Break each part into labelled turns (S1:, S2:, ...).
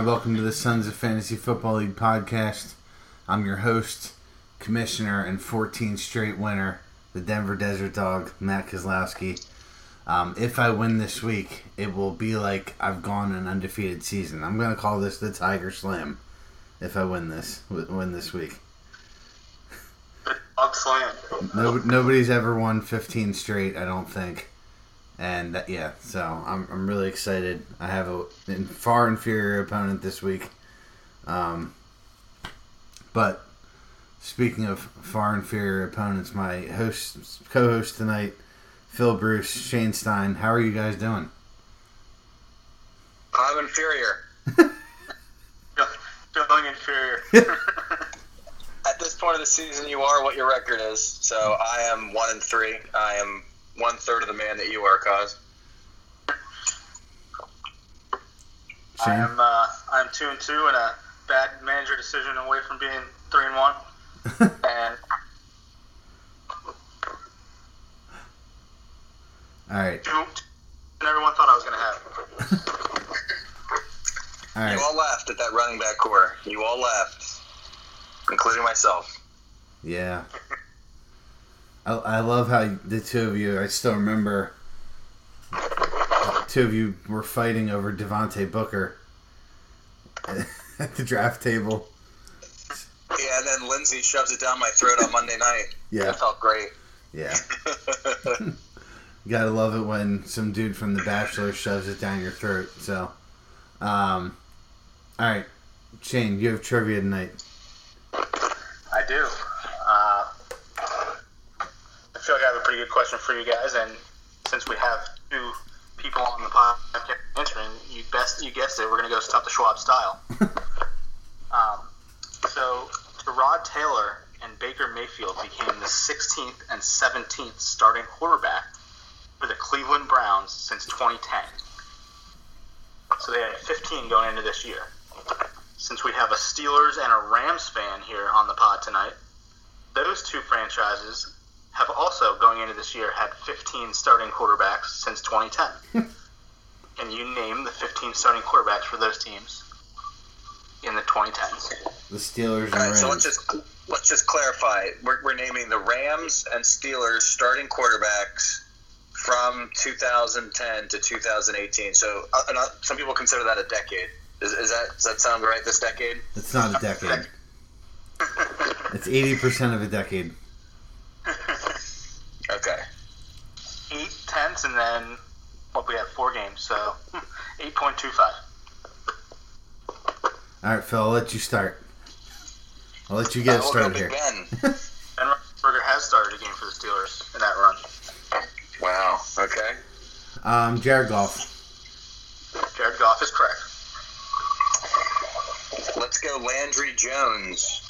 S1: Hi, welcome to the Sons of Fantasy Football League podcast. I'm your host, commissioner, and 14 straight winner, the Denver Desert Dog, Matt Kozlowski. Um, if I win this week, it will be like I've gone an undefeated season. I'm going to call this the Tiger Slam. If I win this, win this week.
S2: Dog Slam.
S1: No, nobody's ever won 15 straight, I don't think. And uh, yeah, so I'm, I'm really excited. I have a far inferior opponent this week. Um, but speaking of far inferior opponents, my host, co-host tonight, Phil Bruce, Shane Stein. How are you guys doing?
S3: I'm inferior.
S2: Feeling inferior.
S3: At this point of the season, you are what your record is. So I am one and three. I am one third of the man that you are, cause.
S2: I am uh, I'm two and two and a bad manager decision away from being three and one. and
S1: All right,
S2: and everyone thought I was gonna have.
S1: all right.
S3: You all laughed at that running back corps. You all laughed, including myself.
S1: Yeah. I, I love how the two of you, I still remember, two of you were fighting over Devontae Booker at the draft table.
S3: Yeah, and then Lindsay shoves it down my throat on Monday night.
S1: Yeah,
S3: It felt great.
S1: yeah. You gotta love it when some dude from The Bachelor shoves it down your throat. So, um, all right, Shane, you have trivia tonight.
S2: I do. I feel like I have a pretty good question for you guys, and since we have two people on the podcast answering, you best you guessed it, we're gonna go Stump the Schwab style. um, so, Tyrod Taylor and Baker Mayfield became the 16th and 17th starting quarterback for the Cleveland Browns since 2010. So they had 15 going into this year since we have a Steelers and a Rams fan here on the pod tonight, those two franchises have also, going into this year, had 15 starting quarterbacks since 2010. and you name the 15 starting quarterbacks for those teams in the 2010s?
S1: The Steelers and
S3: All right, so let's just let's just clarify. We're, we're naming the Rams and Steelers starting quarterbacks from 2010 to 2018. So uh, uh, some people consider that a decade. Is, is that does that sound right? This decade?
S1: It's not a decade. It's eighty percent of a decade.
S3: Okay.
S2: Eight tenths, and then well, we have four games, so 8.25.
S1: All right, Phil, I'll let you start. I'll let you get it started here.
S3: Big Ben.
S2: Ben Roethlisberger has started a game for the Steelers in that run.
S3: Wow. Okay.
S1: Um, Jared Goff.
S2: Jared Goff is correct.
S3: Let's go Landry Jones.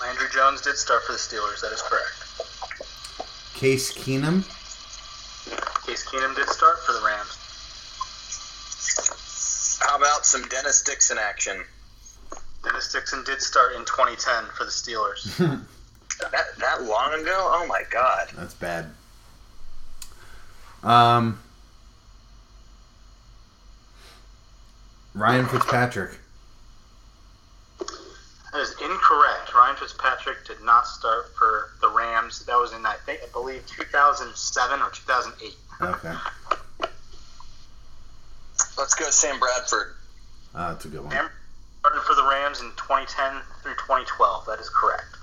S2: Landry Jones did start for the Steelers. That is correct.
S1: Case Keenum.
S2: Case Keenum did start for the Rams.
S3: How about some Dennis Dixon action?
S2: Dennis Dixon did start in 2010 for the Steelers.
S3: That that long ago? Oh my God.
S1: That's bad. Um, Ryan Fitzpatrick.
S2: That is incorrect. Ryan Fitzpatrick did not start for the Rams. That was in I think I believe 2007 or 2008.
S1: Okay,
S3: Let's go Sam Bradford.
S1: uh, that's a good one.
S2: Sam started for the Rams in 2010 through 2012. That is correct.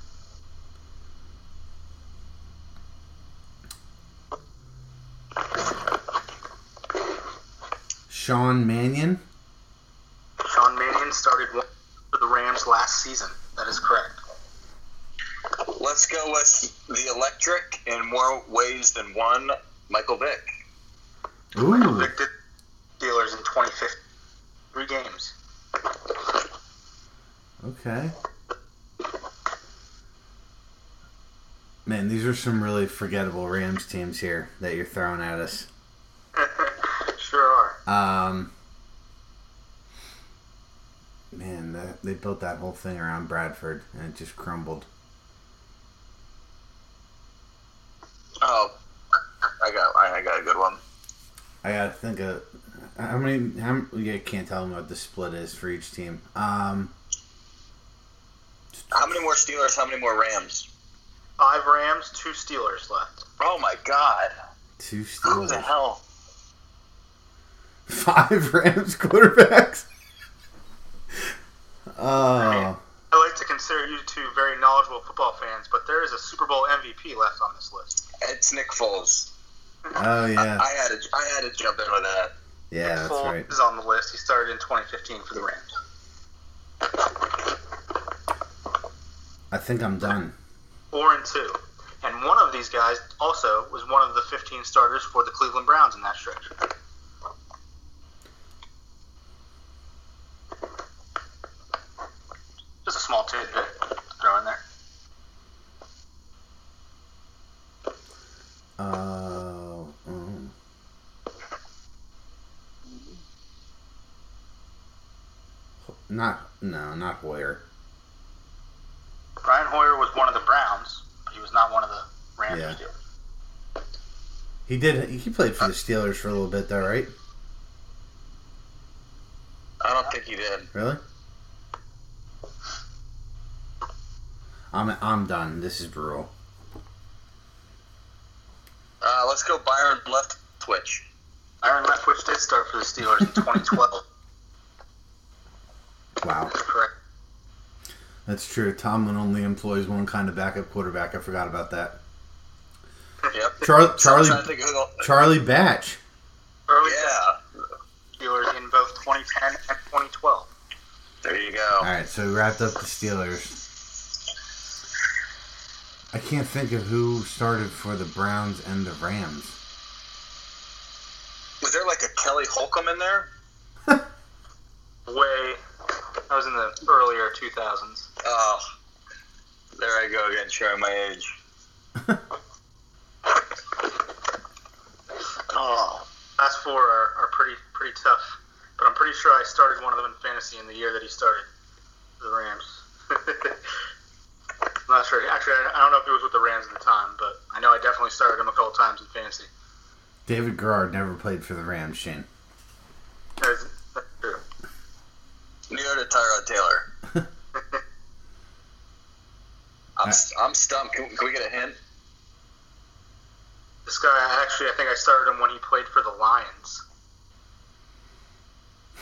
S1: Sean Mannion.
S2: Sean Mannion started for the Rams last season. That is correct.
S3: Let's go with the electric in more ways than one. Michael Vick.
S2: Michael
S1: Ooh,
S2: Vick did Steelers in 2015. Three games.
S1: okay. Man, these are some really forgettable Rams teams here that you're throwing at us.
S2: sure are.
S1: Um, man, that, they built that whole thing around Bradford, and it just crumbled.
S3: Oh, I got I, I got a good one.
S1: I gotta think of how many? How yeah, can't tell me what the split is for each team. Um,
S3: How many more Steelers? How many more Rams?
S2: Five Rams, two Steelers left.
S3: Oh my God!
S1: two Steelers.
S3: Who the hell?
S1: five Rams quarterbacks. Oh,
S2: I like to consider you two very knowledgeable football fans, but there is a Super Bowl MVP left on this list.
S3: It's Nick Foles.
S1: Oh yeah,
S3: I had to. I had to jump in with that.
S1: yeah, that's
S2: Foles
S1: right.
S2: is on the list. He started in 2015 for the Rams.
S1: I think I'm done.
S2: Four and two. And one of these guys also was one of the 15 starters for the Cleveland Browns in that stretch. Just a small tidbit to throw in there.
S1: Uh, not no, not Hoyer.
S2: Brian Hoyer was one of the Browns, but he was not one of the Rams
S1: Yeah.
S2: Steelers.
S1: He did. He played for the Steelers for a little bit, though, right?
S3: I don't think he did.
S1: Really? I'm I'm done. This is brutal.
S3: Uh, let's go Byron left twitch.
S2: Byron Leftwich did start for the Steelers in 2012.
S1: Wow,
S2: Correct.
S1: that's true. Tomlin only employs one kind of backup quarterback. I forgot about that.
S3: Yep.
S1: Char- Charlie
S3: trying to think who the-
S1: Charlie Batch.
S2: Early
S3: Yeah.
S2: Steelers in both 2010 and 2012.
S3: There you go.
S1: All right, so we wrapped up the Steelers. I can't think of who started for the Browns and the Rams.
S3: Was there like a Kelly Holcomb in there?
S2: Way, I was in the earlier 2000s.
S3: Oh, there I go again, showing my age. Oh,
S2: Last four are, are pretty pretty tough, but I'm pretty sure I started one of them in fantasy in the year that he started the Rams. I'm not sure. Actually, I I don't know if he was with the Rams at the time, but I know I definitely started him a couple times in fantasy.
S1: David Garrard never played for the Rams, Shane.
S2: That's, that's true.
S3: Near to Tyrod Taylor. I'm, I'm stumped. Can, can we get a hint?
S2: This guy, actually, I think I started him when he played for the Lions.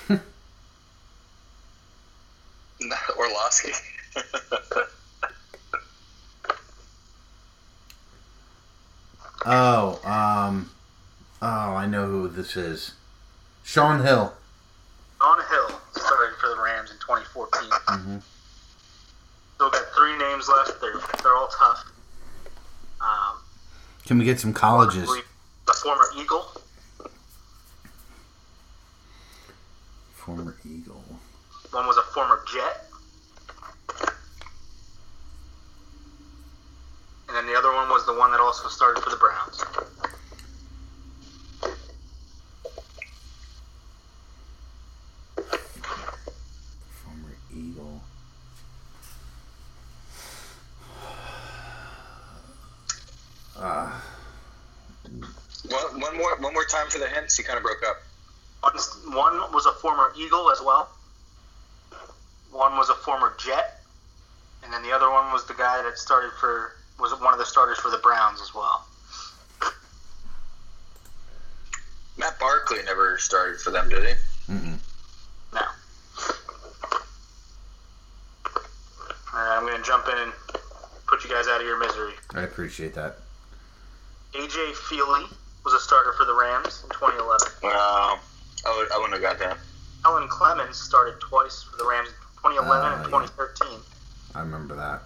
S3: Orlovsky.
S1: Oh, um, oh, I know who this is. Shaun Hill.
S2: Shaun Hill started for the Rams in 2014.
S1: Mm-hmm.
S2: Still got three names left. They're they're all tough. Um,
S1: Can we get some colleges?
S2: A former Eagle.
S1: Former Eagle.
S2: One was a former Jet. And then the other one was the one that also started for the Browns.
S1: Former Eagle. Uh,
S3: one, one more, one more time for the hints. You kind of broke up.
S2: One, one was a former Eagle as well. One was a former Jet. And then the other one was the guy that started for, was one of the starters for the Browns as well.
S3: Matt Barkley never started for them, did he?
S1: mm-mm.
S2: No. Alright, I'm going to jump in and put you guys out of your misery.
S1: I appreciate that.
S2: AJ Feeley was a starter for the Rams in 2011.
S3: Well, I, would, I wouldn't have got that.
S2: Kellen Clemens started twice for the Rams in 2011
S1: Oh,
S2: and
S1: yeah.
S2: 2013.
S1: I remember that.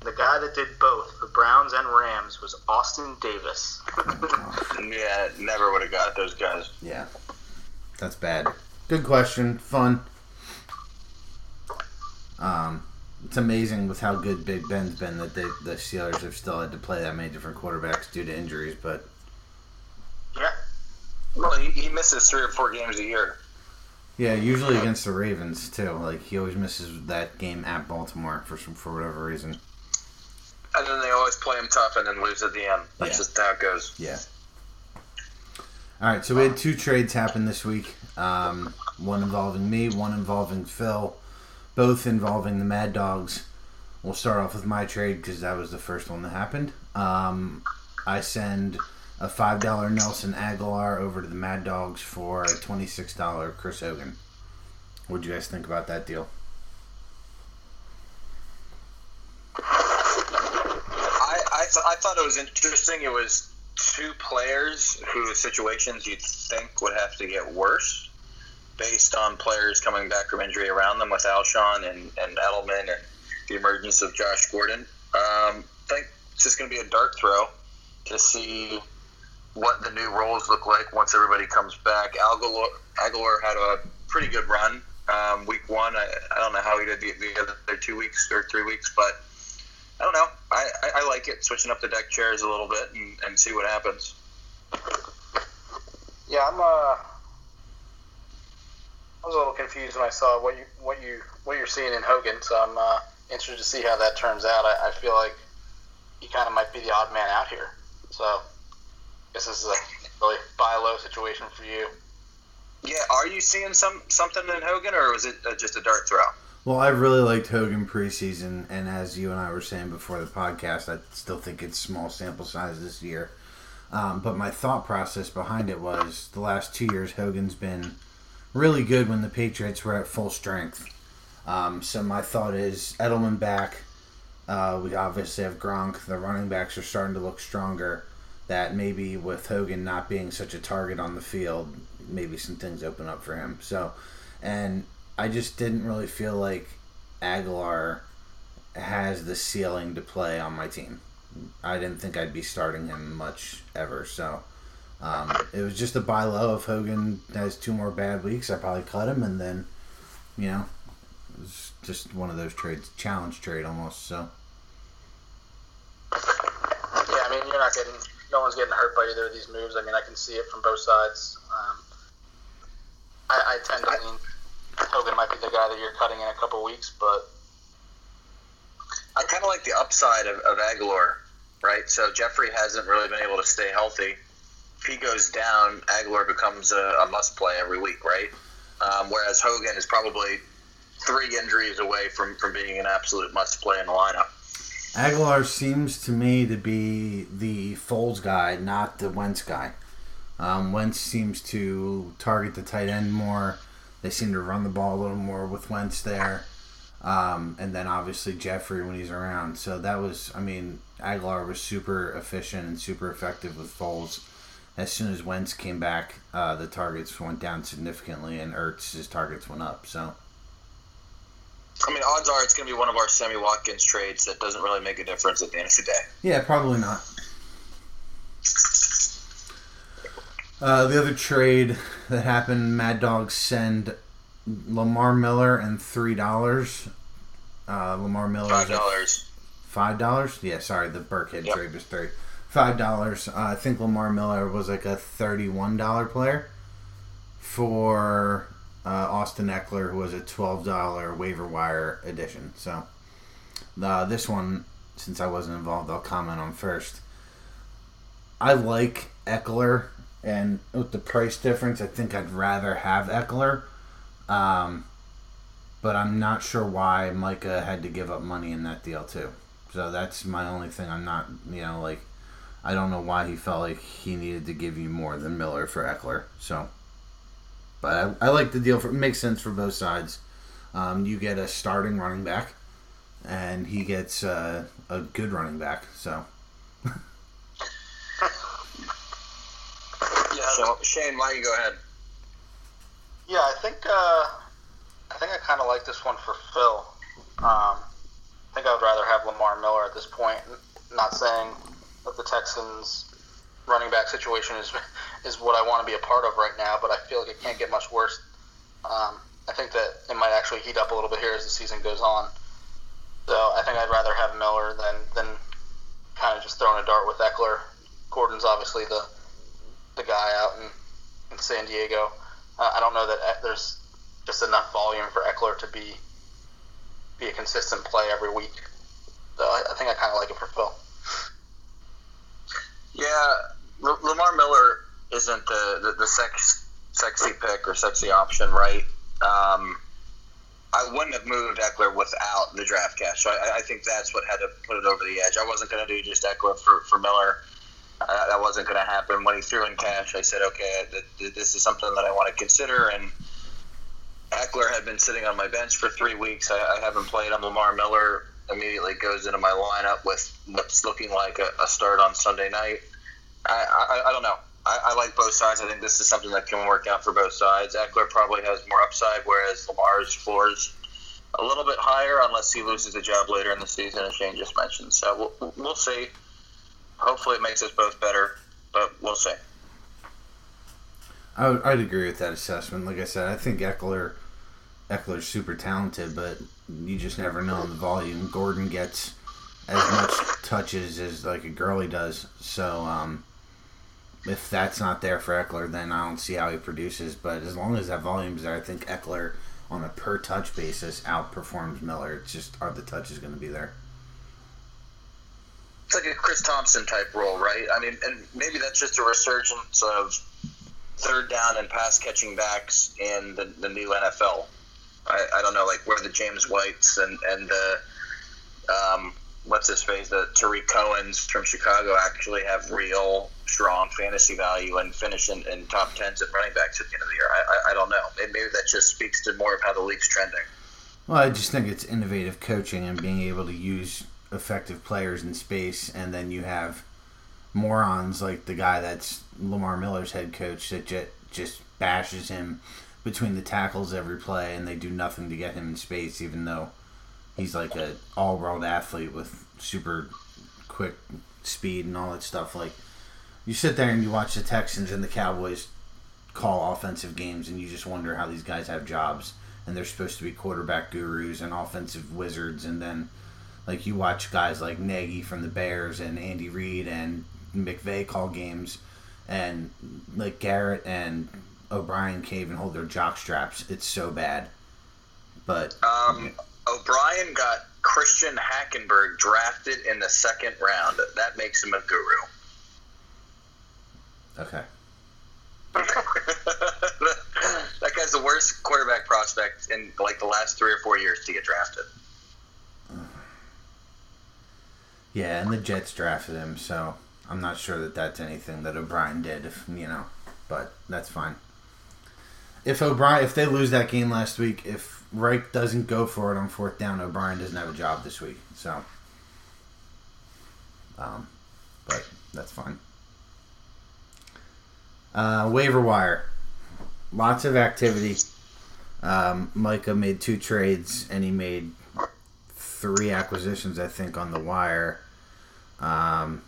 S2: The guy that did both for Browns and Rams was Austin Davis.
S3: Yeah, never would have got those guys.
S1: Yeah, that's bad. Good question. Fun. Um, it's amazing with how good Big Ben's been that they, the Steelers have still had to play that many different quarterbacks due to injuries. But
S2: yeah,
S3: Well, he, he misses three or four games a year.
S1: yeah, usually against the Ravens too. Like he always misses that game at Baltimore for some for whatever reason.
S3: And then they always play him tough and then lose at the end. That's
S1: Yeah.
S3: just how it goes.
S1: Yeah. All right, so we had two trades happen this week. Um, one involving me, one involving Phil, both involving the Mad Dogs. We'll start off with my trade because that was the first one that happened. Um, I send a five dollar Nelson Agholor over to the Mad Dogs for a twenty six dollar Chris Hogan. What do you guys think about that deal?
S3: I I, th- I thought it was interesting. It was two players whose situations you'd think would have to get worse based on players coming back from injury around them with Alshon and, and Edelman and the emergence of Josh Gordon. Um, I think it's just going to be a dart throw to see what the new roles look like once everybody comes back. Agholor, Agholor had a pretty good run um, week one. I, I don't know how he did the, the other two weeks or three weeks, but I don't know. I, I, I like it, switching up the deck chairs a little bit and, and see what happens.
S2: Yeah, I'm. Uh, I was a little confused when I saw what you what you what you're seeing in Hogan, so I'm uh, interested to see how that turns out. I, I feel like he kind of might be the odd man out here. So, this is a really buy low situation for you.
S3: Yeah, are you seeing some something in Hogan, or was it uh, just a dart throw?
S1: Well, I really liked Hogan preseason, and as you and I were saying before the podcast, I still think it's small sample size this year. Um, but my thought process behind it was the last two years, Hogan's been really good when the Patriots were at full strength. Um, so my thought is Edelman back. Uh, we obviously have Gronk. The running backs are starting to look stronger. That maybe with Hogan not being such a target on the field, maybe some things open up for him. So, and I just didn't really feel like Agholor has the ceiling to play on my team. I didn't think I'd be starting him much ever. So um, it was just a buy low. If Hogan has two more bad weeks, I probably cut him, and then you know, it was just one of those trades, challenge trade almost. So
S2: Yeah, I mean you're not getting no one's getting hurt by either of these moves. I mean I can see it from both sides. Um, I, I tend to lean Hogan might be the guy that you're cutting in a couple weeks, but
S3: I kind of like the upside of, of Agholor, right? So Jeffery hasn't really been able to stay healthy. If he goes down, Agholor becomes a, a must play every week, right? Um, whereas Hogan is probably three injuries away from, from being an absolute must play in the lineup.
S1: Agholor seems to me to be the Foles guy, not the Wentz guy. Um, Wentz seems to target the tight end more. They seem to run the ball a little more with Wentz there. Um, and then obviously Jeffery when he's around. So that was, I mean, Agholor was super efficient and super effective with Foles. As soon as Wentz came back, uh, the targets went down significantly, and Ertz's targets went up. So
S3: I mean, odds are it's going to be one of our Sammy Watkins trades that doesn't really make a difference at the end of the day.
S1: yeah, probably not. Uh, the other trade that happened, Mad Dogs send Lamar Miller and three dollars. Uh, Lamar Miller
S3: Five dollars.
S1: Five dollars? Yeah, sorry, the Burkhead
S3: Yep.
S1: trade was three. Five dollars. Uh, I think Lamar Miller was like a thirty-one dollar player for uh, Austin Ekeler, who was a twelve dollar waiver wire addition. So uh, this one, since I wasn't involved, I'll comment on first. I like Ekeler, and with the price difference, I think I'd rather have Ekeler. Um, but I'm not sure why Micah had to give up money in that deal too. So that's my only thing. I'm not, you know, like I don't know why he felt like he needed to give you more than Miller for Ekeler. So, but I, I like the deal. For it makes sense for both sides. Um, you get a starting running back, and he gets uh, a good running back. So
S2: yeah,
S3: So, Shane, why don't you go ahead?
S2: Yeah, I think uh, I think I kind of like this one for Phil. Um, I think I would rather have Lamar Miller at this point. Not saying that the Texans' running back situation is is what I want to be a part of right now, but I feel like it can't get much worse. Um, I think that it might actually heat up a little bit here as the season goes on. So I think I'd rather have Miller than than kind of just throwing a dart with Ekeler. Gordon's obviously the the guy out in, in San Diego. Uh, I don't know that uh, there's just enough volume for Ekeler to be be a consistent play every week. So I, I think I kind of like it for Phil.
S3: Yeah, Lamar Miller isn't the, the, the sex, sexy pick or sexy option, right? Um, I wouldn't have moved Ekeler without the draft cash. So I, I think that's what had to put it over the edge. I wasn't going to do just Ekeler for, for Miller. Uh, that wasn't going to happen. When he threw in cash, I said, okay, th- th- this is something that I want to consider. And Ekeler had been sitting on my bench for three weeks. I, I haven't played him. Lamar Miller immediately goes into my lineup with what's looking like a, a start on Sunday night. I, I, I don't know. I, I, like both sides. I think this is something that can work out for both sides. Ekeler probably has more upside, whereas Lamar's floor is a little bit higher unless he loses a job later in the season, as Shane just mentioned. So we'll, we'll see. Hopefully, it makes us both better, but we'll see.
S1: I would, I'd agree with that assessment. Like I said, I think Ekeler Ekeler's super talented, but you just never know in the volume. Gordon gets as much touches as like a Gurley does, so um, if that's not there for Ekeler, then I don't see how he produces. But as long as that volume's there, I think Ekeler on a per touch basis outperforms Miller. It's just are the touches going to be there?
S3: It's like a Chris Thompson type role, right? I mean, and maybe that's just a resurgence of third down and pass catching backs in the, the new NFL. I, I don't know, like where the James Whites and and the um, what's his face, the Tarik Cohen's from Chicago actually have real strong fantasy value and finish in, in top tens at running backs at the end of the year. I, I, I don't know. Maybe that just speaks to more of how the league's trending.
S1: Well, I just think it's innovative coaching and being able to use effective players in space, and then you have morons like the guy that's Lamar Miller's head coach that just, just bashes him between the tackles every play, and they do nothing to get him in space, even though he's like a all world athlete with super quick speed and all that stuff. Like you sit there and you watch the Texans and the Cowboys call offensive games, and you just wonder how these guys have jobs, and they're supposed to be quarterback gurus and offensive wizards, and then like you watch guys like Nagy from the Bears and Andy Reid and McVay call games, and like Garrett and O'Brien can't even hold their jock straps. It's so bad. But
S3: um, O'Brien got Christian Hackenberg drafted in the second round. That makes him a guru.
S1: Okay.
S3: that guy's the worst quarterback prospect in like the last three or four years to get drafted.
S1: Yeah, and the Jets drafted him, so I'm not sure that that's anything that O'Brien did. If you know, but that's fine. If O'Brien, if they lose that game last week, if Reich doesn't go for it on fourth down, O'Brien doesn't have a job this week. So, um, but that's fine. Uh, waiver wire, lots of activity. Um, Micah made two trades, and he made three acquisitions, I think, on the wire. Um,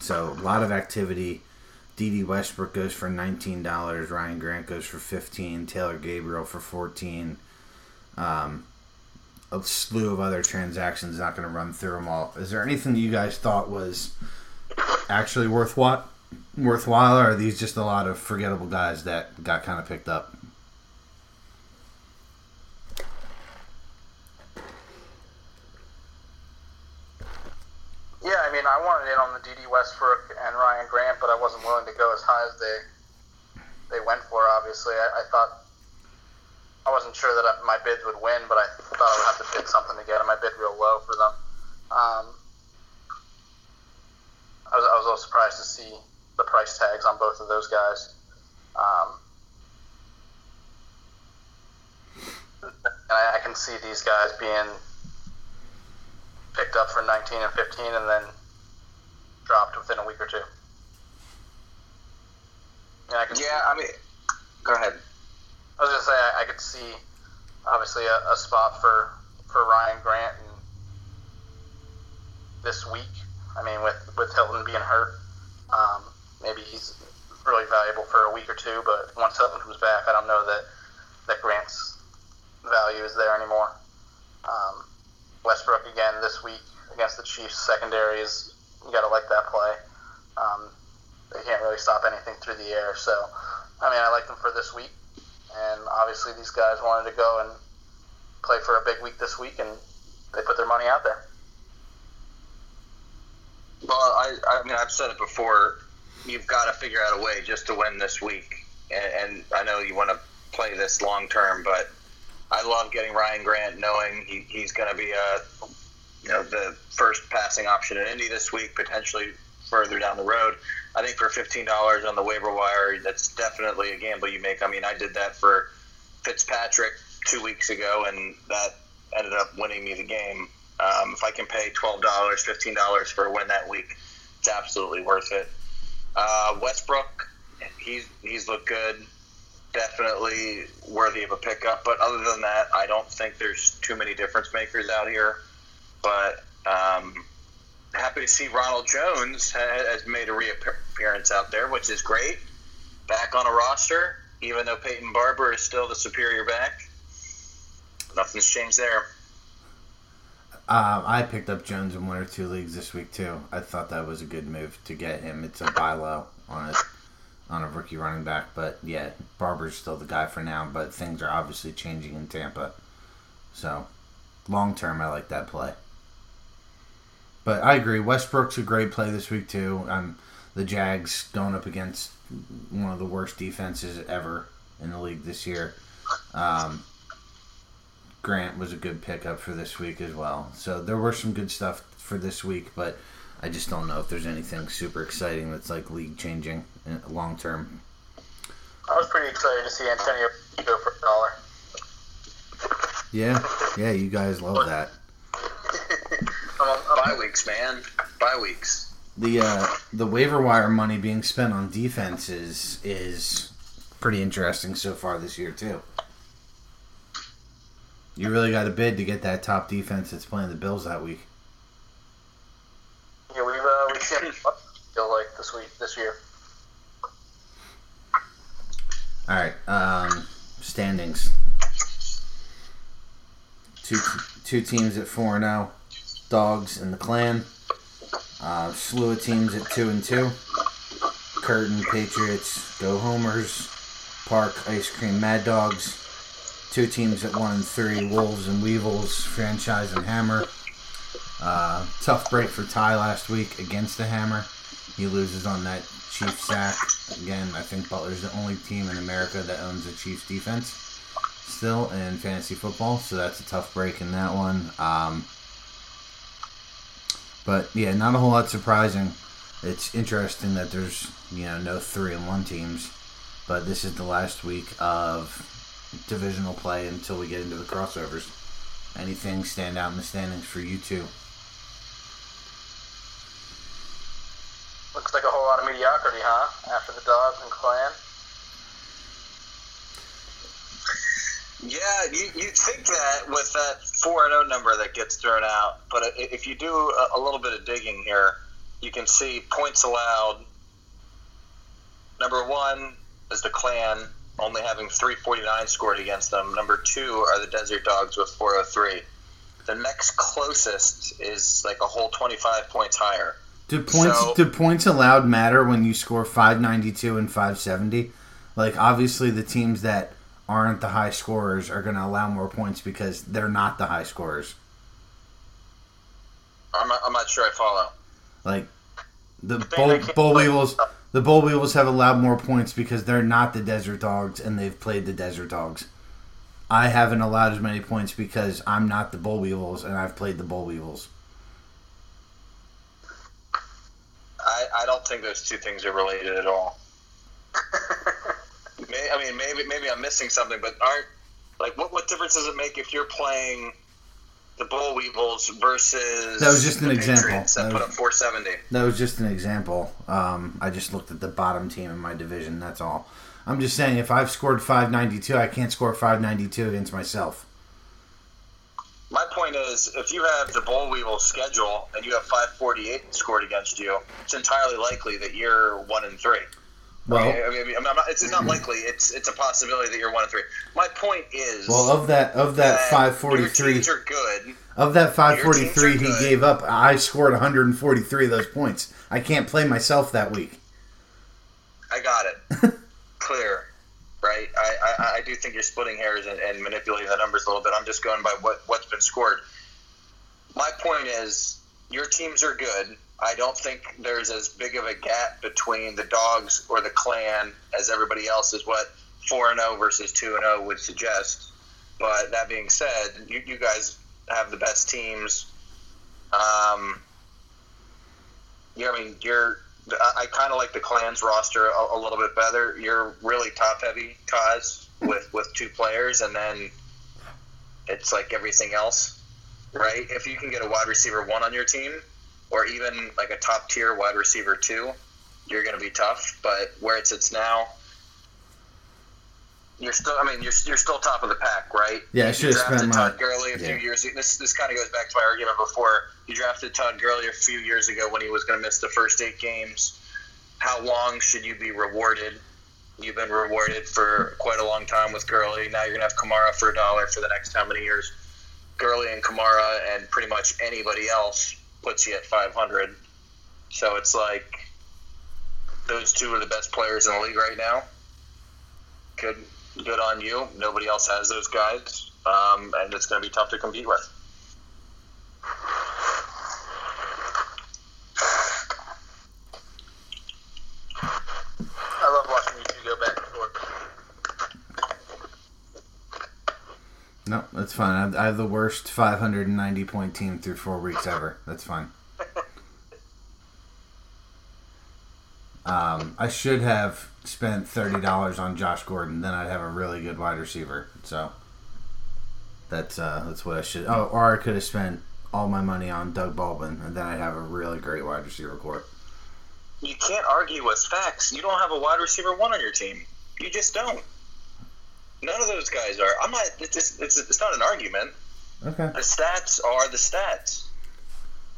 S1: so a lot of activity. Dede Westbrook goes for nineteen dollars. Ryan Grant goes for fifteen. Taylor Gabriel for fourteen. Um, a slew of other transactions. Not going to run through them all. Is there anything you guys thought was actually worthwhile? Worthwhile, or are these just a lot of forgettable guys that got kind of picked up?
S2: Yeah, I mean, I wanted in on the Dede Westbrook and Ryan Grant, but I wasn't willing to go as high as they they went for. Obviously, I, I thought I wasn't sure that my bids would win, but I thought I would have to bid something to get them. I bid real low for them. Um, I was I was a little surprised to see the price tags on both of those guys. Um, and I, I can see these guys being picked up for 19 and 15 and then dropped within a week or two. I can
S3: Yeah, I mean, go ahead.
S2: I was gonna say I, I could see obviously a, a spot for for Ryan Grant and this week. I mean, with with Hilton being hurt, um, maybe he's really valuable for a week or two. But once Hilton comes back, I don't know that that Grant's value is there anymore. Um, Westbrook again this week against the Chiefs secondary is you got to like that play. Um, they can't really stop anything through the air, so I mean I like them for this week, and obviously these guys wanted to go and play for a big week this week, and they put their money out there.
S3: Well, I, I mean, I've said it before. You've got to figure out a way just to win this week. And, and I know you want to play this long term, but I love getting Ryan Grant, knowing he, he's going to be a you know the first passing option in Indy this week, potentially further down the road. I think for fifteen dollars on the waiver wire, that's definitely a gamble you make. I mean, I did that for Fitzpatrick two weeks ago, and that ended up winning me the game. Um, if I can pay twelve dollars, fifteen dollars for a win that week, it's absolutely worth it. Uh, Westbrook, he's he's looked good, definitely worthy of a pickup. But other than that, I don't think there's too many difference makers out here. But um, happy to see Ronald Jones has made a reappearance out there, which is great. Back on a roster, even though Peyton Barber is still the superior back. Nothing's changed there.
S1: Uh, I picked up Jones in one or two leagues this week too. I thought that was a good move to get him. It's a buy low on a on a rookie running back, but yeah, Barber's still the guy for now. But things are obviously changing in Tampa, so long term, I like that play. But I agree, Westbrook's a great play this week too. Um, the Jags going up against one of the worst defenses ever in the league this year. Um, Grant was a good pickup for this week as well. So there were some good stuff for this week, but I just don't know if there's anything super exciting that's like league changing long term.
S2: I was pretty excited to see Antonio go for a dollar.
S1: Yeah, yeah, you guys love that.
S3: Bye weeks, man. Bye weeks.
S1: The uh, the waiver wire money being spent on defense is is pretty interesting so far this year too. You really got to bid to get that top defense that's playing the Bills that week.
S2: Yeah, we've uh, we've seen feel like this week this year.
S1: All right, um, standings. Two two teams at four and zero, oh. Dogs and the Clan. Uh, slew of teams at two and two. Curtain Patriots, Go Homers, Park Ice Cream Mad Dogs. Two teams at one and three, Wolves and Weevils, Franchise and Hammer. Uh, tough break for Ty last week against the Hammer. He loses on that Chiefs sack. Again, I think Butler's the only team in America that owns a Chiefs defense still in fantasy football, so that's a tough break in that one. Um, but yeah, not a whole lot surprising. It's interesting that there's you know no three and one teams, but this is the last week of divisional play until we get into the crossovers. Anything stand out in the standings for you two?
S2: Looks like a whole lot of mediocrity, huh? After the Dogs and Clan.
S3: Yeah, you, you'd think that with that 4 0 number that gets thrown out. But if you do a, a little bit of digging here, you can see points allowed. Number one is the Clan, only having 349 scored against them. Number two are the Desert Dogs with 403. The next closest is like a whole 25 points higher.
S1: Do points so, do points allowed matter when you score 592 and 570? Like obviously the teams that aren't the high scorers are going to allow more points because they're not the high scorers.
S3: I'm not, I'm not sure I follow.
S1: Like the bowl, boll weevils, the boll weevils have allowed more points because they're not the desert dogs and they've played the desert dogs. I haven't allowed as many points because I'm not the boll weevils and I've played the boll weevils.
S3: I, I don't think those two things are related at all. May, I mean, maybe maybe I'm missing something, but aren't like what what difference does it make if you're playing the Boll Weevils versus
S1: that was just an example. That,
S3: that put up 470.
S1: That was just an example. Um, I just looked at the bottom team in my division. That's all. I'm just saying, if I've scored 592, I can't score 592 against myself.
S3: My point is, if you have the Boll Weevil schedule and you have 548 scored against you, it's entirely likely that you're one and three. Well, I mean, I mean, not, it's not mm-hmm. likely. It's it's a possibility that you're one of three. My point is,
S1: well, of that of that, that 543,
S3: are good.
S1: Of that 543 he gave up, I scored 143 of those points. I can't play myself that week.
S3: I got it. Clear, right? I, I, I do think you're splitting hairs and, and manipulating the numbers a little bit. I'm just going by what what's been scored. My point is, your teams are good I don't think there's as big of a gap between the dogs or the clan as everybody else is what 4 and 0 versus 2 and 0 would suggest. But that being said, you, you guys have the best teams. Um, yeah, I mean, you're. I, I kind of like the clans roster a, a, little bit better. You're really top heavy, Kaz, with with two players, and then it's like everything else, right? If you can get a wide receiver one on your team, or even like a top tier wide receiver two, you're going to be tough. But where it sits now, you're still. I mean, you're, you're still top of the pack, right?
S1: Yeah, should have spent
S3: Todd. Gurley a
S1: yeah.
S3: few years. This this kind of goes back to my argument before. You drafted Todd Gurley a few years ago when he was going to miss the first eight games. How long should you be rewarded? You've been rewarded for quite a long time with Gurley. Now you're going to have Kamara for a dollar for the next how many years? Gurley and Kamara and pretty much anybody else puts you at 500. So it's like those two are the best players in the league right now. Good, good on you. Nobody else has those guys, um, and it's going to be tough to compete with.
S2: I love watching you two go back and forth.
S1: No, that's fine. I have, I have the worst 590 point team through four weeks ever. That's fine. Um, I should have spent thirty dollars on Josh Gordon. Then I'd have a really good wide receiver. So that's uh, that's what I should. Oh, or I could have spent all my money on Doug Baldwin, and then I'd have a really great wide receiver corps.
S3: You can't argue with facts. You don't have a wide receiver one on your team. You just don't. None of those guys are. I'm not. It's it's, it's not an argument.
S1: Okay,
S3: The stats are the stats.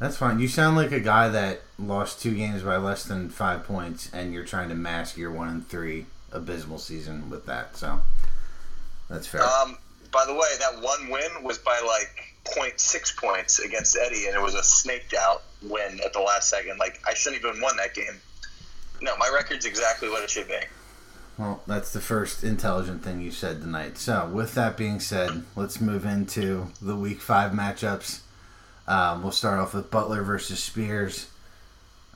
S1: that's fine. You sound like a guy that lost two games by less than five points, and you're trying to mask your one and three abysmal season with that. So that's fair.
S3: Um, by the way, that one win was by like 0.6 points against Eddie, and it was a snaked out win at the last second. Like I shouldn't even won that game. No, my record's exactly what it should be.
S1: Well, that's the first intelligent thing you said tonight. So, with that being said, let's move into the week five matchups. Um, we'll start off with Butler versus Spears.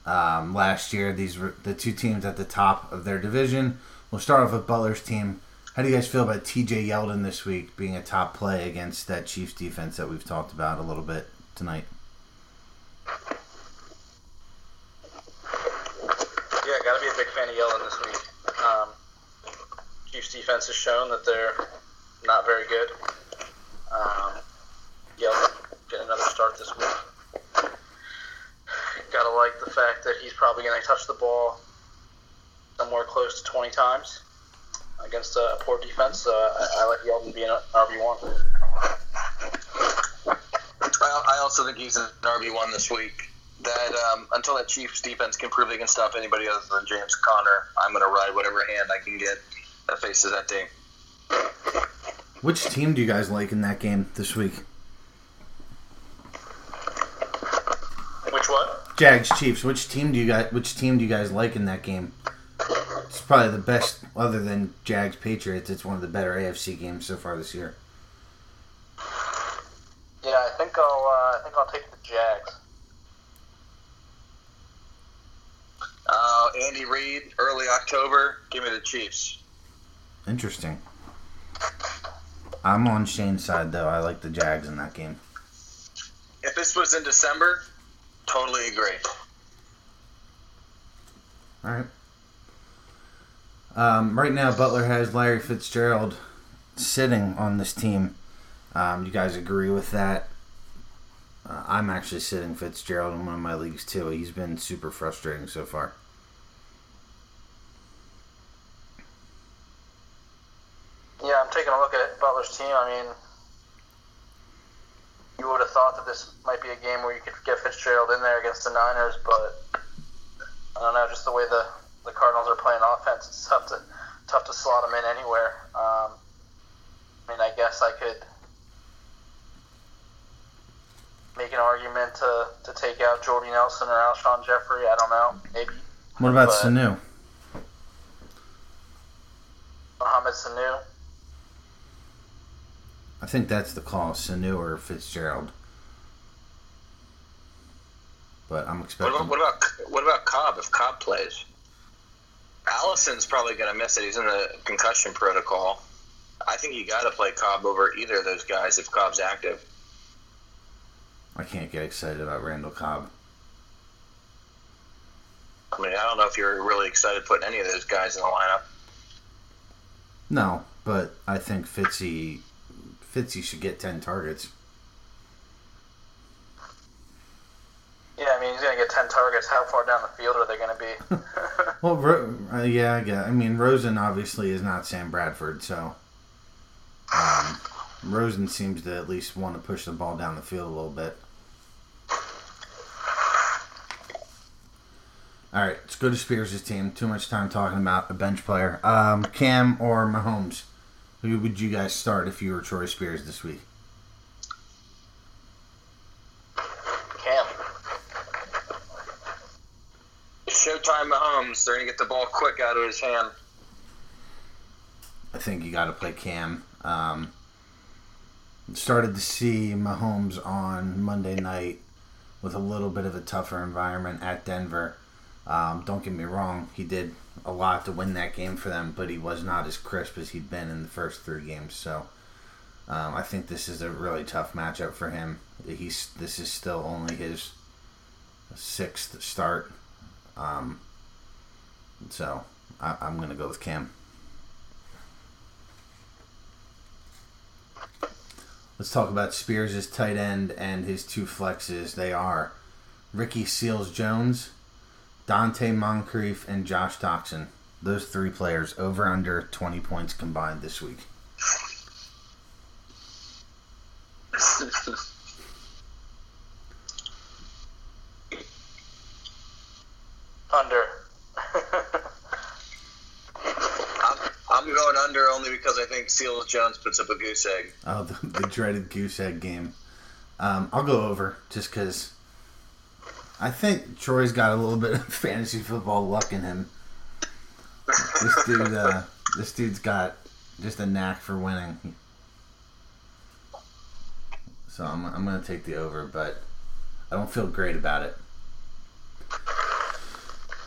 S1: Um, last year, these were the two teams at the top of their division. We'll start off with Butler's team. How do you guys feel about TJ Yeldon this week being a top play against that Chiefs defense that we've talked about a little bit tonight?
S2: Yeah, got to be a big fan of Yeldon this week. Chiefs defense has shown that they're not very good. Um, Yeldon get another start this week. Got to like the fact that he's probably going to touch the ball somewhere close to 20 times against a poor defense. So I, like Yeldon being an RB1.
S3: I, also think he's an RB one this week. That um, until that Chiefs defense can prove they can stop anybody other than James Conner, I'm going to ride whatever hand I can get that faces that team.
S1: Which team do you guys like in that game this week?
S2: Which what?
S1: Jags Chiefs. Which team do you guys? Which team do you guys like in that game? It's probably the best, other than Jags Patriots. It's one of the better AFC games so far this year.
S2: Yeah, I think I'll uh, I think I'll take the Jags.
S3: Uh, Andy Reid, early October, give me the Chiefs.
S1: Interesting. I'm on Shane's side though. I like the Jags in that game.
S3: If this was in December, totally agree.
S1: All right. Um, right now, Butler has Larry Fitzgerald sitting on this team. Um, you guys agree with that? Uh, I'm actually sitting Fitzgerald in one of my leagues too. He's been super frustrating so far.
S2: Yeah, I'm taking a look at Butler's team. I mean, you would have thought that this might be a game where you could get Fitzgerald in there against the Niners, but I don't know. Just the way the, the Cardinals are playing offense, it's tough to tough to slot him in anywhere. Um, I mean, I guess I could make an argument to, to take out Jordy Nelson or Alshon Jeffery. I don't know. Maybe
S1: What about
S2: But-
S1: Sanu?
S2: Mohamed Sanu.
S1: I think that's the call, Sanu or Fitzgerald. but I'm
S3: What
S1: expecting.
S3: about what about what about Cobb if Cobb plays? Allison's probably going to miss it. He's in the concussion protocol. I think you got to play Cobb over either of those guys if Cobb's active.
S1: I can't get excited about Randall Cobb.
S3: I mean, I don't know if you're really excited putting any of those guys in the lineup.
S1: No, but I think Fitzy, Fitzy should get ten targets.
S2: Yeah, I mean he's gonna get ten targets. How far down the field are they gonna be?
S1: Well, Ro- uh, yeah, I get. I mean, Rosen obviously is not Sam Bradford, so um, Rosen seems to at least want to push the ball down the field a little bit. All right, let's go to Spears' team. Too much time talking about a bench player. Um, Cam or Mahomes? Who would you guys start if you were Troy Spears this week?
S2: Cam.
S3: Showtime Mahomes. They're going to get the ball quick out of his hand.
S1: I think you got to play Cam. Um, started to see Mahomes on Monday night with a little bit of a tougher environment at Denver. Um, don't get me wrong, he did a lot to win that game for them, but he was not as crisp as he'd been in the first three games. So um, I think this is a really tough matchup for him. He's this is still only his sixth start, um, so I, I'm going to go with Cam. Let's talk about Spears' tight end and his two flexes. They are Ricky Seals Jones, Donte Moncrief, and Josh Doctson. Those three players over under 20 points combined this week.
S2: Under.
S3: I'm, I'm going under only because I think Seals Jones puts up a goose egg.
S1: Oh, the, the dreaded goose egg game. Um, I'll go over just because I think Troy's got a little bit of fantasy football luck in him. This dude, uh, this dude's got just a knack for winning. So I'm, I'm going to take the over, but I don't feel great about it.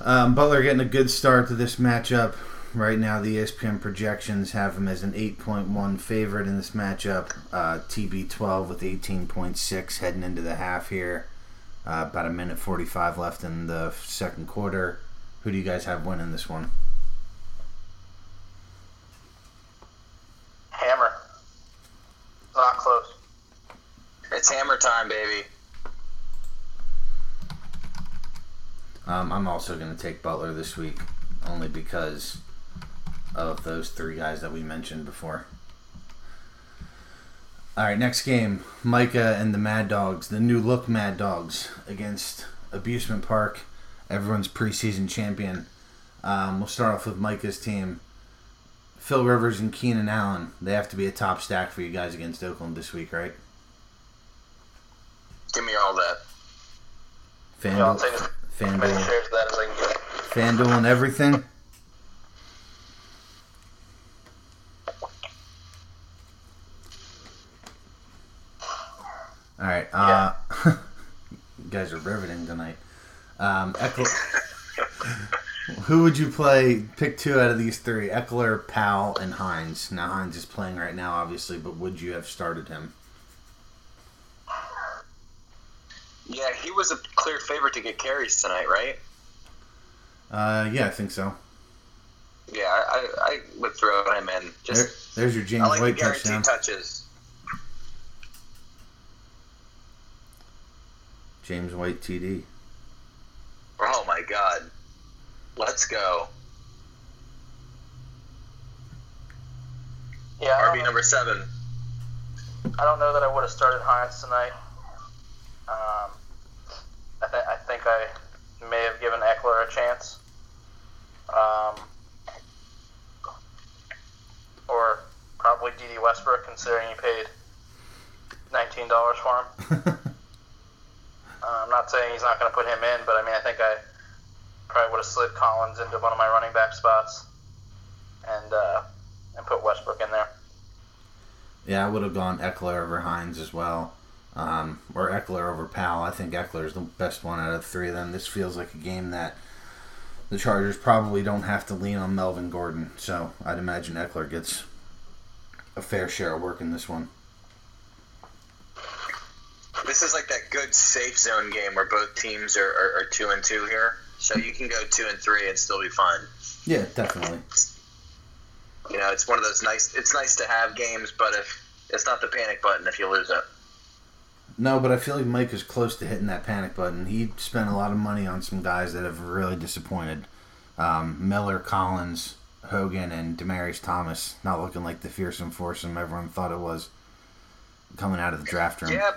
S1: Um, Butler getting a good start to this matchup. Right now, the ESPN projections have him as an 8.1 favorite in this matchup. Uh, TB12 with 18.6 heading into the half here. Uh, about a minute 45 left in the second quarter. Who do you guys have winning this one?
S2: Hammer. Not close.
S3: It's hammer time, baby.
S1: Um, I'm also going to take Butler this week, only because of those three guys that we mentioned before. All right, next game Micah and the Mad Dogs, the new look Mad Dogs, against Abusement Park, everyone's preseason champion. Um, we'll start off with Micah's team. Phil Rivers and Keenan Allen, they have to be a top stack for you guys against Oakland this week, right?
S3: Give me all that.
S1: FanDuel, FanDuel,
S2: shares of that as I can get.
S1: FanDuel and everything. All right. Uh, you guys are riveting tonight. Um, Ekeler, who would you play? Pick two out of these three: Ekeler, Powell, and Hines. Now Hines is playing right now, obviously, but would you have started him?
S3: Yeah, he was a clear favorite to get carries tonight, right?
S1: Uh, yeah, I think so.
S3: Yeah, I, I, would throw him in.
S1: There, there's your James
S3: I like
S1: White touchdown.
S3: touches.
S1: James White TD.
S3: Oh my god. Let's go.
S2: Yeah,
S3: RB number seven.
S2: I don't know that I would have started Hines tonight. Um, I, th- I think I may have given Ekeler a chance. Um, or probably Dede Westbrook, considering you paid $19 for him. Uh, I'm not saying he's not going to put him in, but I mean, I think I probably would have slid Collins into one of my running back spots and uh, and put Westbrook in there.
S1: Yeah, I would have gone Ekeler over Hines as well. um, or Ekeler over Powell. I think Ekeler is the best one out of the three of them. This feels like a game that the Chargers probably don't have to lean on Melvin Gordon, so I'd imagine Ekeler gets a fair share of work in this one.
S3: This is like that good safe zone game where both teams are, are, are two and two here, so you can go two and three and still be fine.
S1: Yeah, definitely.
S3: You know, it's one of those nice. It's nice to have games, but if it's not the panic button if you lose it.
S1: No, but I feel like Mike is close to hitting that panic button. He spent a lot of money on some guys that have really disappointed. Um, Miller, Collins, Hogan, and Demaryius Thomas not looking like the fearsome foursome everyone thought it was coming out of the draft room.
S3: Yeah,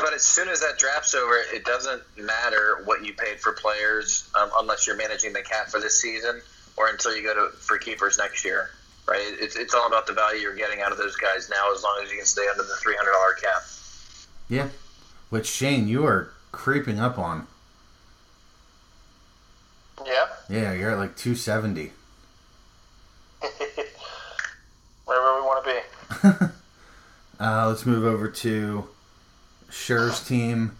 S3: but as soon as that draft's over, it doesn't matter what you paid for players um, unless you're managing the cap for this season or until you go to for keepers next year. Right? It's, it's all about the value you're getting out of those guys now, as long as you can stay under the three hundred dollar cap.
S1: Yeah, which Shane, you are creeping up on.
S2: Yeah.
S1: Yeah, you're at like 270.
S2: Wherever we want to be.
S1: Uh, let's move over to Scher's team.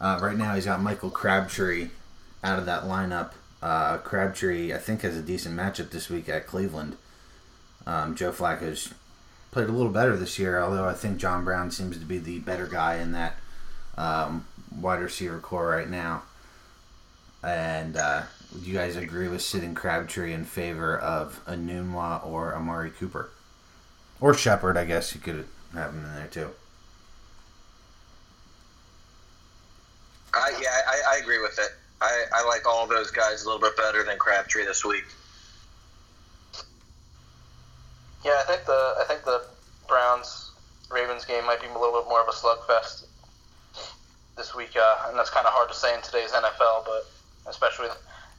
S1: Uh, right now, he's got Michael Crabtree out of that lineup. Uh, Crabtree, I think, has a decent matchup this week at Cleveland. Um, Joe Flacco's played a little better this year, although I think John Brown seems to be the better guy in that um, wide receiver corps right now. And uh, would you guys agree with sitting Crabtree in favor of Enunwa or Amari Cooper? Or Shepard, I guess you could have him in there too.
S3: I, yeah, I, I agree with it. I, I like all those guys a little bit better than Crabtree this week.
S2: Yeah, I think the I think the Browns Ravens game might be a little bit more of a slugfest this week, uh, and that's kind of hard to say in today's NFL, but especially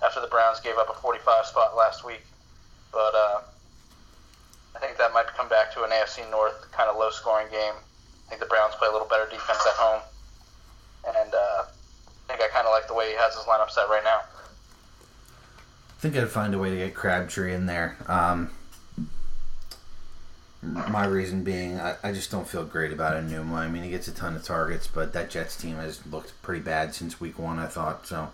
S2: after the Browns gave up a 45 spot last week. But uh, I think that might come back to an AFC North kind of low scoring game. I think the Browns play a little better defense at home, and uh, think I kind of like the way he has his lineup set right now.
S1: I think I'd find a way to get Crabtree in there. Um, my reason being, I, I just don't feel great about Enunwa. I mean, he gets a ton of targets, but that Jets team has looked pretty bad since week one, I thought. So,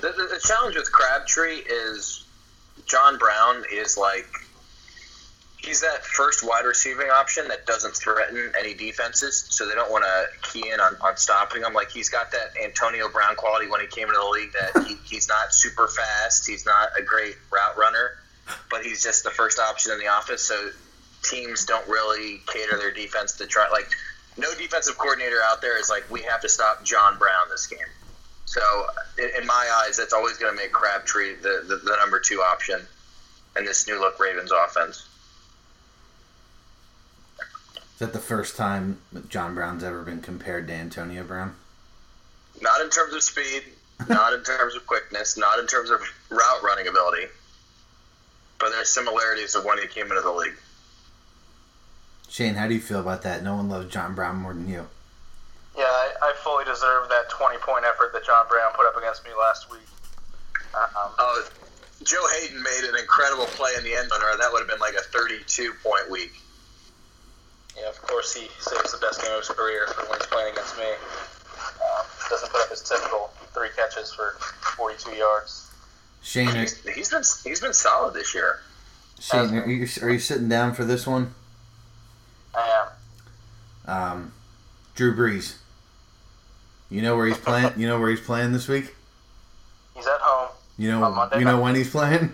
S3: The, the, the challenge with Crabtree is John Brown is like he's that first wide receiving option that doesn't threaten any defenses, so they don't want to key in on, on stopping him. Like he's got that Antonio Brown quality when he came into the league that he, he's not super fast, he's not a great route runner, but he's just the first option in the office. So teams don't really cater their defense to try like no defensive coordinator out there is like we have to stop John Brown this game. So in, in my eyes, that's always going to make Crabtree the, the, the number two option in this new look Ravens offense.
S1: Is that the first time that John Brown's ever been compared to Antonio Brown?
S3: Not in terms of speed, not in terms of quickness, not in terms of route running ability, but there's similarities of when he came into the league.
S1: Shane, how do you feel about that? No one loves John Brown more than you.
S2: Yeah, I, I fully deserve that 20 point effort that John Brown put up against me last week. Um,
S3: Oh, Joe Haden made an incredible play in the end zone, or that would have been like a 32 point week.
S2: Yeah, of course, he saves the best game of his career for when he's playing against me. Um, doesn't put up his typical three catches for 42 yards.
S1: Shane,
S3: He's, he's been he's been solid this year.
S1: Shane, are you, are you sitting down for this one?
S2: I am.
S1: Um, Drew Brees. You know where he's playing. You know where he's playing this week.
S2: He's at home
S1: You know. You know
S2: night.
S1: when he's playing.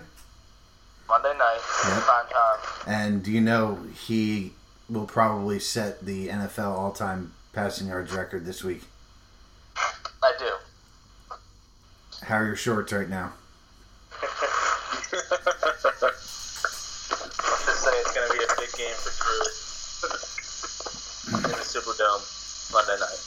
S2: Monday night,
S1: Yep.
S2: prime time.
S1: And do you know he will probably set the NFL all-time passing yards record this week?
S2: I do.
S1: How are your shorts right now?
S2: Let's just say it's going to be a big game for Drew in the Superdome Monday night.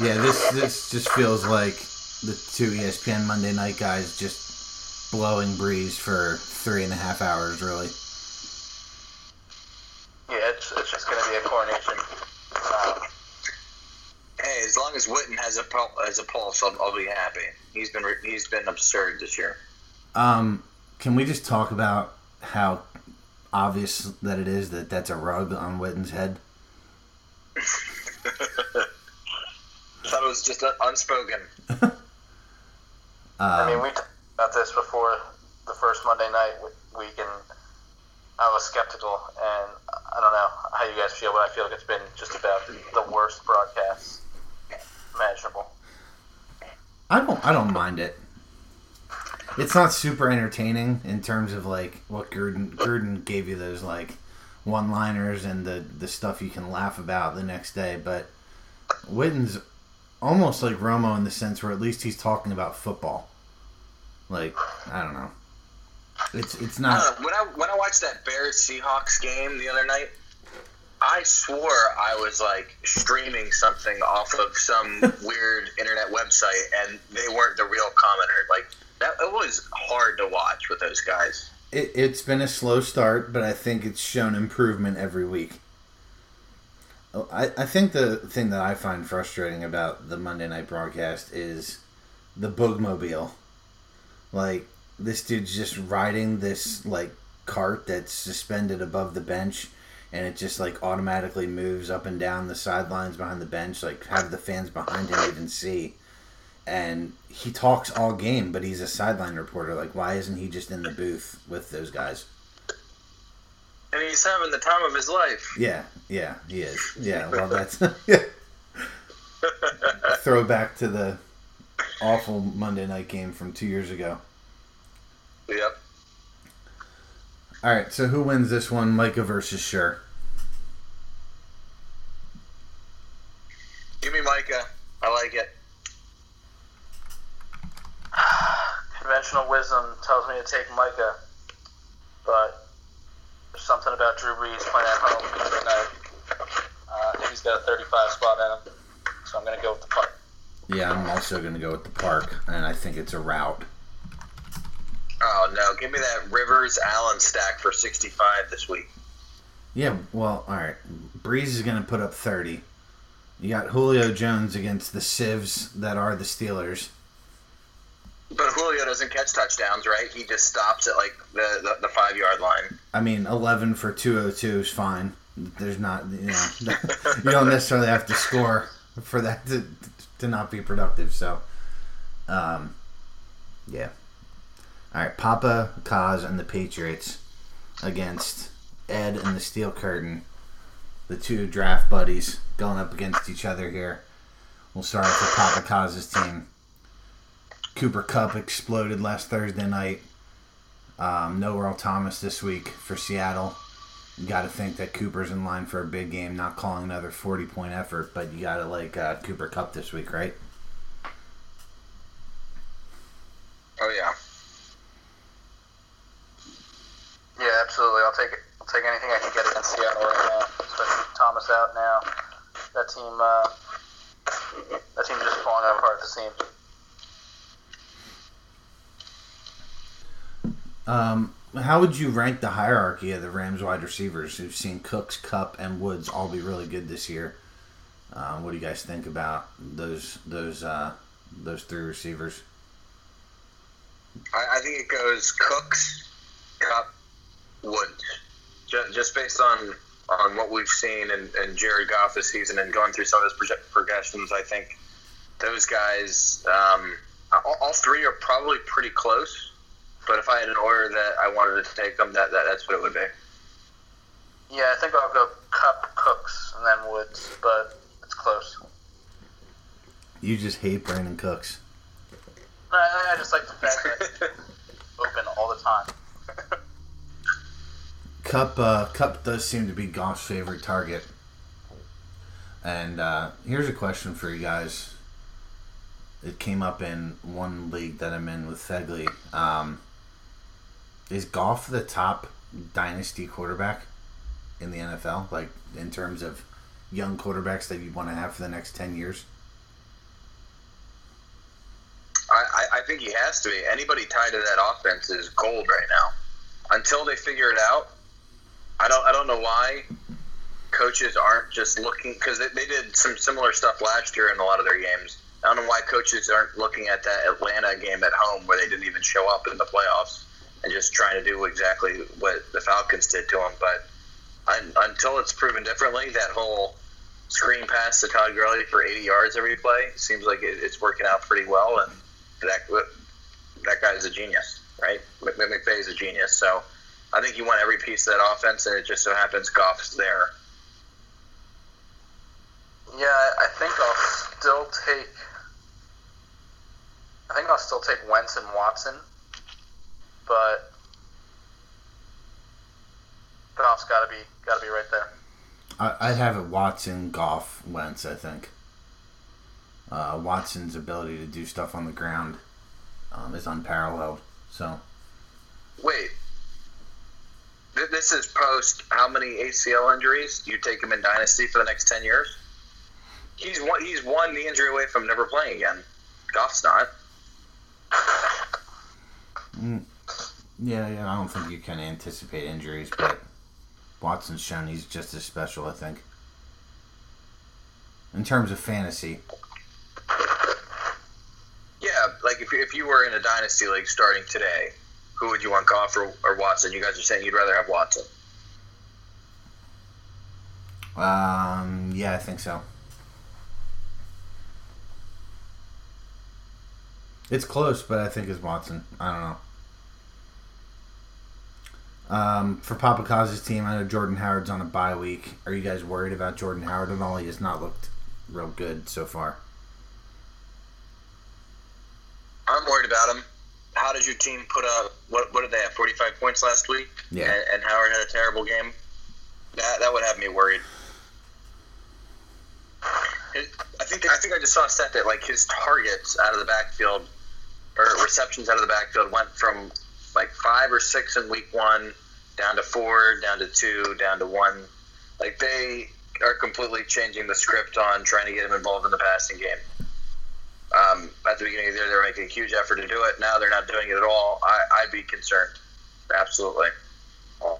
S1: Yeah, this this just feels like the two ESPN Monday night guys just blowing Brees for three and a half hours, really.
S2: Yeah, it's, it's just going to be a coronation. Um,
S3: Hey, as long as Witten has a pul- has a pulse, I'll, I'll be happy. He's been re- he's been absurd this year.
S1: Um, can we just talk about how obvious that it is that that's a rug on Witten's head?
S3: Thought it was just unspoken.
S2: I mean,
S1: Um,
S2: we talked about this before the first Monday night week, and I was skeptical. And I don't know how you guys feel, but I feel like it's been just about the worst broadcast imaginable.
S1: I don't I don't mind it. It's not super entertaining in terms of like what Gruden Gruden gave you those like one liners and the the stuff you can laugh about the next day, but Witten's almost like Romo in the sense where at least he's talking about football. Like I don't know. It's it's not
S3: when I when I watched that Bears Seahawks game the other night, I swore I was like streaming something off of some weird internet website, and they weren't the real commenter. Like that, it was hard to watch with those guys.
S1: it, it's been a slow start, but I think it's shown improvement every week. Oh, I, I think the thing that I find frustrating about the Monday night broadcast is the boogmobile. Like this dude's just riding this like cart that's suspended above the bench and it just like automatically moves up and down the sidelines behind the bench, like have the fans behind him even see. And he talks all game, but he's a sideline reporter. Like, why isn't he just in the booth with those guys?
S3: And he's having the time of his life.
S1: Yeah, yeah, he is. Yeah, well, that's. Throwback to the awful Monday night game from two years ago.
S3: Yep.
S1: All right, so who wins this one, Micah versus Sure?
S3: Give me Micah. I like it.
S2: Conventional wisdom tells me to take Micah, but there's something about Drew Brees playing at home Monday night. Uh, I think he's got a 35 spot in him, so I'm going to go with the park.
S1: Yeah, I'm also going to go with the park, and I think it's a route.
S3: Oh no! Give me that Rivers Allen stack for sixty-five this week.
S1: Yeah, well, all right. Brees is going to put up 30. You got Julio Jones against the Civs that are the Steelers.
S3: But Julio doesn't catch touchdowns, right? He just stops at like the, the, the five yard line.
S1: I mean, 11 for 202 is fine. There's not, you know, you don't necessarily have to score for that to, to not be productive. So, um, yeah. All right, Papa, Kaz, and the Patriots against Ed and the Steel Curtain, the two draft buddies going up against each other here. We'll start with Papa Kaz's team. Cooper Kupp exploded last Thursday night. Um, no Earl Thomas this week for Seattle. You got to think that Cooper's in line for a big game, not calling another 40 point effort, but you got to like uh, Cooper Kupp this week, right?
S3: Oh yeah.
S2: Yeah, absolutely. I'll take it. I'll take anything I can get against Seattle right now, especially with Thomas out now. That team, uh, that team's just falling apart at the seams.
S1: Um, how would you rank the hierarchy of the Rams wide receivers? We've seen Cooks, Kupp, and Woods all be really good this year. Uh, what do you guys think about those those uh, those three receivers?
S3: I, I think it goes Cooks, Kupp, Woods. Just, just based on on what we've seen in, in Jared Goff this season and going through some of his project progressions, I think those guys, um, all, all three are probably pretty close. But if I had an order that I wanted to take them, that, that that's what it would be.
S2: Yeah, I think I'll go Kupp, Cooks, and then Woods, but it's close.
S1: You just hate Brandin Cooks.
S2: I, I just like the fact that open all the time.
S1: Kupp uh, Kupp does seem to be Goff's favorite target. And uh, here's a question for you guys. It came up in one league that I'm in with Fegley. Um, is Goff the top dynasty quarterback in the NFL? Like in terms of young quarterbacks that you want to have for the next ten years?
S3: I, I think he has to be. Anybody tied to that offense is gold right now. Until they figure it out, I don't I don't know why coaches aren't just looking because they, they did some similar stuff last year in a lot of their games. I don't know why coaches aren't looking at that Atlanta game at home where they didn't even show up in the playoffs and just trying to do exactly what the Falcons did to them. But un, until it's proven differently, that whole screen pass to Todd Gurley for 80 yards every play. Seems like it, it's working out pretty well, and that that guy is a genius, right? McVay is a genius. So I think you want every piece of that offense, and it just so happens Goff's there.
S2: Yeah, I think I'll still take. I think I'll still take Wentz and Watson, but Goff's got to be got to be right there.
S1: I, would have it Watson, Goff, Wentz. I think uh, Watson's ability to do stuff on the ground um, is unparalleled. So,
S3: wait, this is post how many ACL injuries? Do you take him in dynasty for the next ten years? He's one. He's one the injury away from never playing again. Goff's not.
S1: Mm, yeah, yeah. I don't think you can anticipate injuries, but Watson's shown he's just as special. I think in terms of fantasy.
S3: Yeah, like if, if you were in a dynasty league starting today, who would you want, Goff or, or Watson? You guys are saying you'd rather have Watson.
S1: Um. Yeah, I think so. It's close, but I think it's Watson. I don't know. Um, for Papa Kaz's team, I know Jordan Howard's on a bye week. Are you guys worried about Jordan Howard at all? He has not looked real good so far.
S3: I'm worried about him. How does your team put up? What What did they have? 45 points last week.
S1: Yeah.
S3: And, and Howard had a terrible game. That that would have me worried. I think I think I just saw a stat that like his targets out of the backfield or receptions out of the backfield went from like five or six in week one down to four, down to two, down to one. Like they are completely changing the script on trying to get him involved in the passing game. Um, at the beginning of the year, they were making a huge effort to do it. Now they're not doing it at all. I, I'd be concerned. Absolutely. I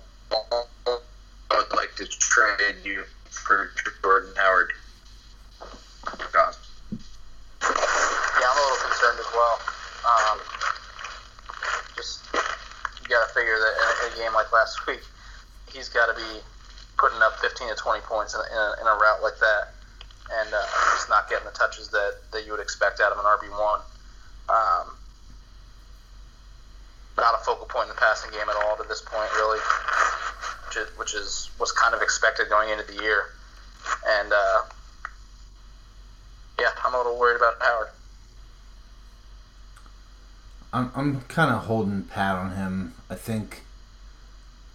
S3: would like to trade you for Jordan Howard.
S2: God. Yeah, I'm a little concerned as well. Um, just you got to figure that in a, in a, game like last week, he's got to be putting up 15 to 20 points in a, in a, in a route like that, and uh, just not getting the touches that, that you would expect out of an RB one. Um, not a focal point in the passing game at all to this point, really, which is, which is was kind of expected going into the year, and uh, yeah, I'm a little worried about Howard.
S1: I'm I'm kind of holding pat on him. I think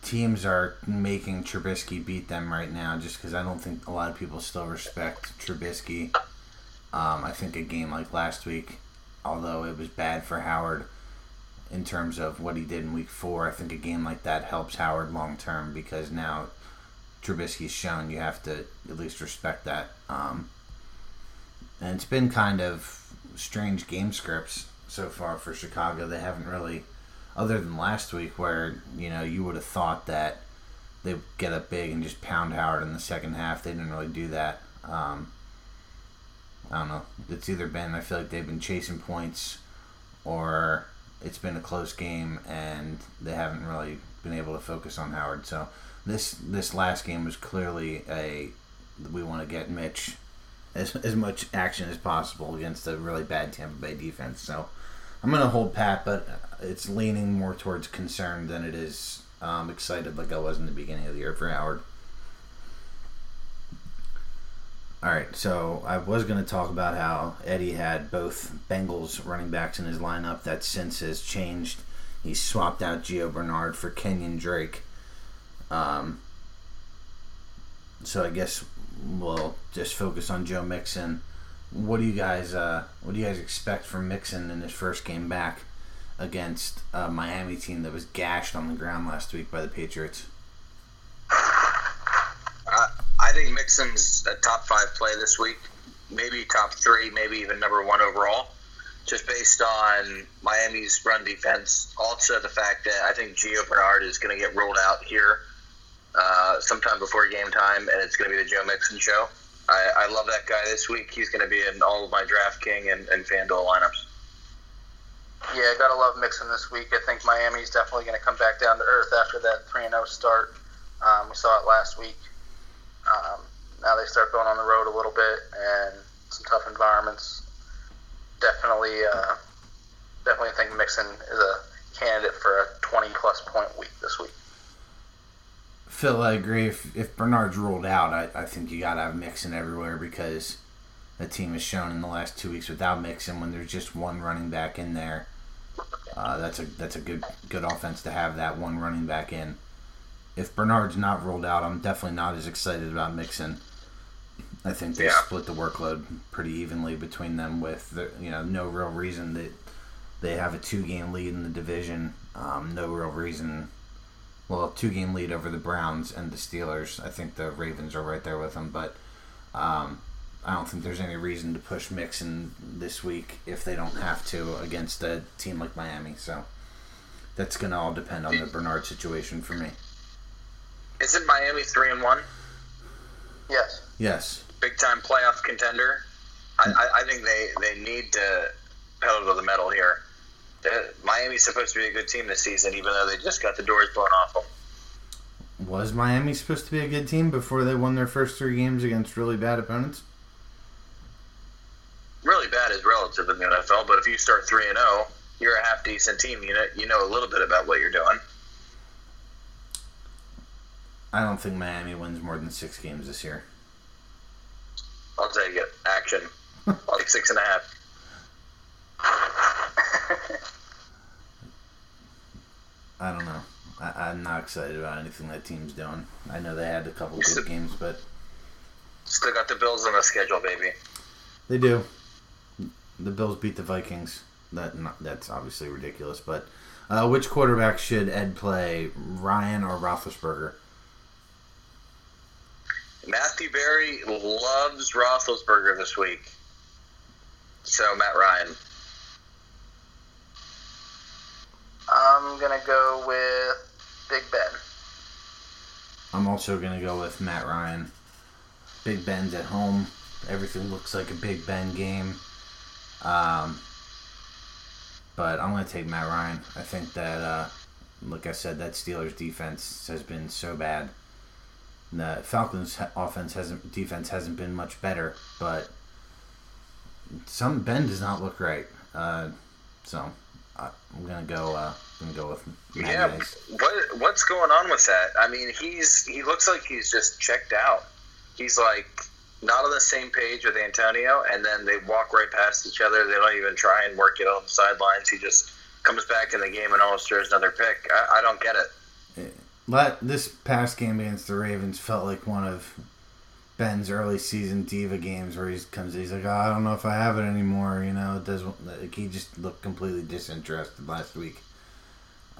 S1: teams are making Trubisky beat them right now, just because I don't think a lot of people still respect Trubisky. Um, I think a game like last week, although it was bad for Howard in terms of what he did in Week Four, I think a game like that helps Howard long term because now Trubisky's shown you have to at least respect that. Um, and it's been kind of strange game scripts so far for Chicago. They haven't really, other than last week, where you know you would have thought that they would get up big and just pound Howard in the second half. They didn't really do that. Um, I don't know. It's either been I feel like they've been chasing points, or it's been a close game and they haven't really been able to focus on Howard. So this this last game was clearly a we want to get Mitch as, as much action as possible against a really bad Tampa Bay defense. So I'm to hold pat, but it's leaning more towards concern than it is um, excited like I was in the beginning of the year for Howard. All right, so I was going to talk about how Eddie had both Bengals running backs in his lineup. That since has changed. He swapped out Gio Bernard for Kenyan Drake. Um, so I guess we'll just focus on Joe Mixon what do you guys uh, what do you guys expect from Mixon in his first game back against a Miami team that was gashed on the ground last week by the Patriots?
S3: Uh, I think Mixon's a top five play this week, maybe top three, maybe even number one overall, just based on Miami's run defense. Also, the fact that I think Gio Bernard is going to get rolled out here uh, sometime before game time, and it's going to be the Joe Mixon show. I, I love that guy this week. He's going to be in all of my DraftKings and, and FanDuel lineups.
S2: Yeah, gotta love Mixon this week. I think Miami's definitely going to come back down to earth after that 3 0 start. Um, we saw it last week. Um, now they start going on the road a little bit and some tough environments. Definitely, uh, definitely think Mixon is a candidate for a 20 plus point week this week.
S1: Phil, I agree. If, if Bernard's ruled out, I, I think you got to have Mixon everywhere because the team has shown in the last two weeks without Mixon when there's just one running back in there. Uh, that's a that's a good good offense to have that one running back in. If Bernard's not ruled out, I'm definitely not as excited about Mixon. I think they
S3: Yeah.
S1: split the workload pretty evenly between them with the, you know no real reason that they have a two game lead in the division. Um, no real reason. Well, two game lead over the Browns and the Steelers. I think the Ravens are right there with them, but um, I don't think there's any reason to push Mixon this week if they don't have to against a team like Miami. So that's going to all depend on the Bernard situation for me.
S3: Isn't Miami three and one?
S2: Yes.
S1: Yes.
S3: Big time playoff contender. I, I, I think they, they need to pedal to the metal here. Miami's supposed to be a good team this season, even though they just got the doors blown off them.
S1: Was Miami supposed to be a good team before they won their first three games against really bad opponents?
S3: Really bad is relative in the NFL, but if you start three and zero, you're a half decent team. You know you know a little bit about what you're doing.
S1: I don't think Miami wins more than six games this year.
S3: I'll take it. Action. like six and a half.
S1: I don't know. I, I'm not excited about anything that team's doing. I know they had a couple good games, but
S3: Still got the Bills on the schedule, baby.
S1: They do. The Bills beat the Vikings. That not, that's obviously ridiculous. But uh, which quarterback should Ed play, Ryan or Roethlisberger?
S3: Matthew Berry loves Roethlisberger this week. So Matt Ryan.
S2: I'm to go with Big Ben.
S1: I'm also gonna go with Matt Ryan. Big Ben's at home. Everything looks like a Big Ben game. Um, but I'm gonna take Matt Ryan. I think that, uh, like I said, that Steelers defense has been so bad. The Falcons offense hasn't defense hasn't been much better, but some Ben does not look right. Uh, so I'm gonna go. Uh, I'm gonna go with
S3: Yeah, what what's going on with that? I mean, he's he looks like he's just checked out. He's like not on the same page with Antonio, and then they walk right past each other. They don't even try and work it on the sidelines. He just comes back in the game and almost throws another pick. I, I don't get it.
S1: Let this past game against the Ravens felt like one of Ben's early season diva games where he comes, he's like, oh, I don't know if I have it anymore. You know, it doesn't. Like, he just looked completely disinterested last week.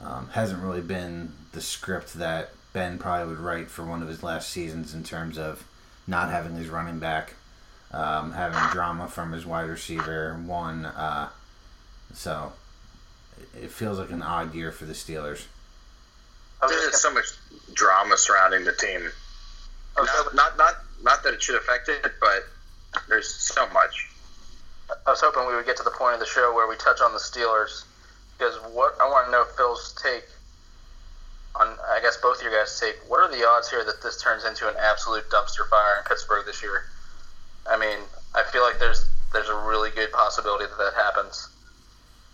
S1: Um, hasn't really been the script that Ben probably would write for one of his last seasons in terms of not having his running back, um, having drama from his wide receiver one. Uh, so it- feels like an odd year for the Steelers.
S3: There's so much drama surrounding the team. Not, not not not that it should affect it, but there's so much.
S2: I was hoping we would get to the point of the show where we touch on the Steelers because what I want to know Phil's take on I guess both of your guys' take. What are the odds here that this turns into an absolute dumpster fire in Pittsburgh this year? I mean, I feel like there's there's a really good possibility that that happens.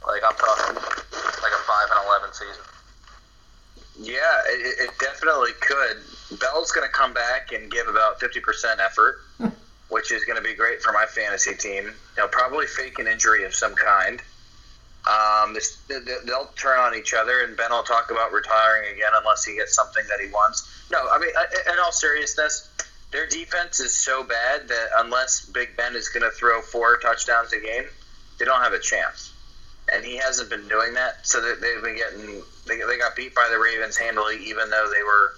S2: Like I'm talking like a five and eleven season.
S3: Yeah, it, it definitely could. Bell's going to come back and give about 50% effort, which is going to be great for my fantasy team. They'll probably fake an injury of some kind. Um, this, they- they'll turn on each other, and Ben will talk about retiring again unless he gets something that he wants. No, I mean, in all seriousness, their defense is so bad that unless Big Ben is going to throw four touchdowns a game, they don't have a chance and he hasn't been doing that. So they, they've been getting they, they got beat by the Ravens handily, even though they were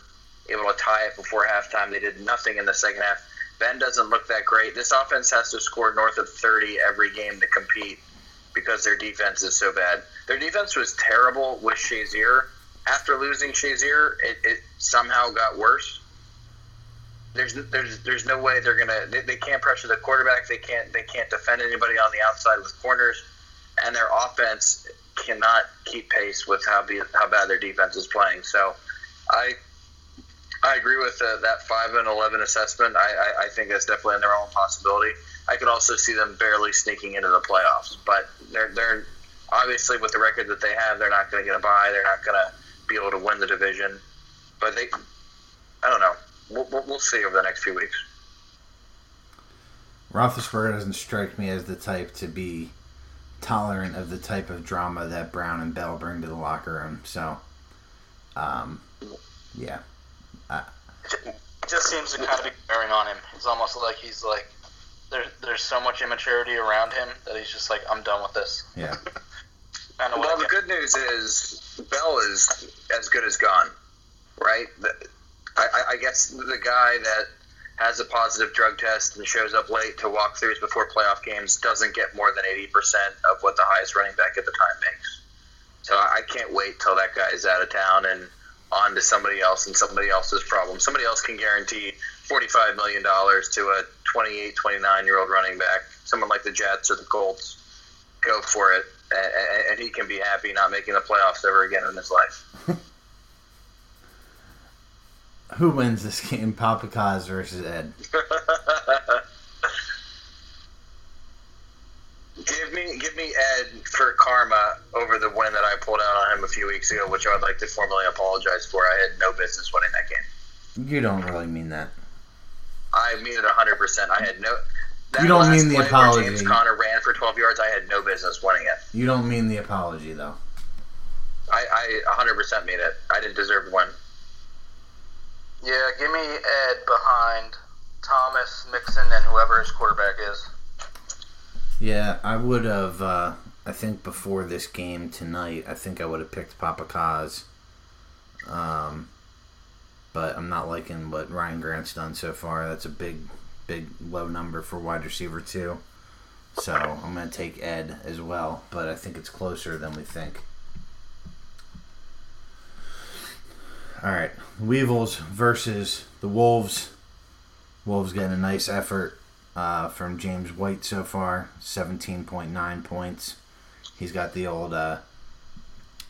S3: able to tie it before halftime. They did nothing in the second half. Ben doesn't look that great. This offense has to score north of 30 every game to compete because their defense is so bad. Their defense was terrible with Shazier. After losing Shazier, it, it somehow got worse. There's, there's there's no way they're gonna they, they can't pressure the quarterback they can't they can't defend anybody on the outside with corners and their offense cannot keep pace with how be, how bad their defense is playing. So, I I agree with uh, that five and eleven assessment. I, I, I think that's definitely in their own possibility. I could also see them barely sneaking into the playoffs, but they're they're obviously with the record that they have, they're not going to get a bye. They're not going to be able to win the division. But they, I don't know. We'll, we'll, we'll see over the next few weeks.
S1: Roethlisberger doesn't strike me as the type to be tolerant of the type of drama that Brown and Bell bring to the locker room. So, um, yeah.
S2: It just seems to kind of be bearing on him. It's almost like he's like, there, there's so much immaturity around him that he's just like, I'm done with this.
S1: Yeah.
S2: Kind
S3: Well, the good news is Bell is as good as gone, right? The- I, I- I guess the guy that has a positive drug test and shows up late to walkthroughs before playoff games doesn't get more than 80% of what the highest running back at the time makes. So I can't wait till that guy's out of town and on to somebody else and somebody else's problem. Somebody else can guarantee $45 million to a 28, 29 year old running back, someone like the Jets or the Colts. Go for it. And, and he can be happy not making the playoffs ever again in his life.
S1: Who wins this game, Papa Kaz versus Ed?
S3: give me, give me Ed for karma over the win that I pulled out on him a few weeks ago, which I would like to formally apologize for. I had no business winning that game.
S1: You don't really mean that.
S3: I mean it 100%. I had no. that
S1: You don't
S3: last
S1: mean the apology.
S3: James Conner ran for 12 yards. I had no business winning it.
S1: You don't mean the apology, though.
S3: I, I 100% mean it. I didn't deserve to win.
S2: Yeah, give me Ed behind Thomas, Mixon, and whoever his quarterback is.
S1: Yeah, I would have. Uh, I think before this game tonight, I think I would have picked Papa Kaz. Um, but I'm not liking what Ryan Grant's done so far. That's a big, big low number for wide receiver two. So I'm going to take Ed as well, but I think it's closer than we think. All right, Weevils versus the Wolves. Wolves getting a nice effort uh, from James White so far, 17.9 points. He's got the old uh,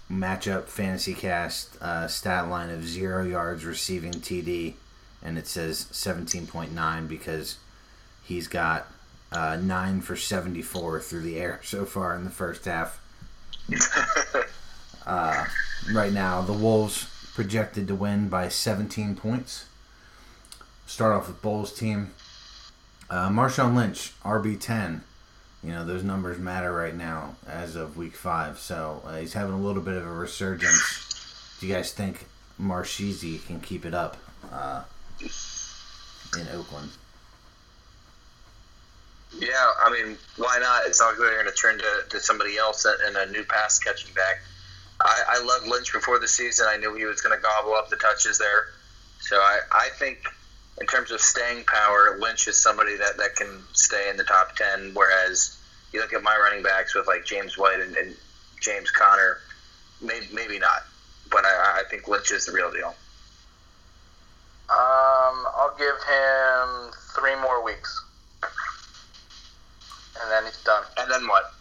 S1: matchup fantasy cast uh, stat line of zero yards receiving TD, and it says 17.9 because he's got uh, nine for 74 through the air so far in the first half. Uh, right now, the Wolves projected to win by 17 points. Start off with Bulls team. Uh, Marshawn Lynch, RB10. You know, those numbers matter right now as of week five. So uh, he's having a little bit of a resurgence. Do you guys think Marshizi can keep it up uh, in Oakland?
S3: Yeah, I mean, why not? It's not like they're going to turn to, to somebody else and a new pass catching back. I, I loved Lynch before the season. I knew he was going to gobble up the touches there. So I, I think, in terms of staying power, Lynch is somebody that, that can stay in the top 10. Whereas you look at my running backs with like James White and, and James Conner, maybe, maybe not. But I, I think Lynch is the real deal.
S2: Um, I'll give him three more weeks, and then he's done.
S3: And then what?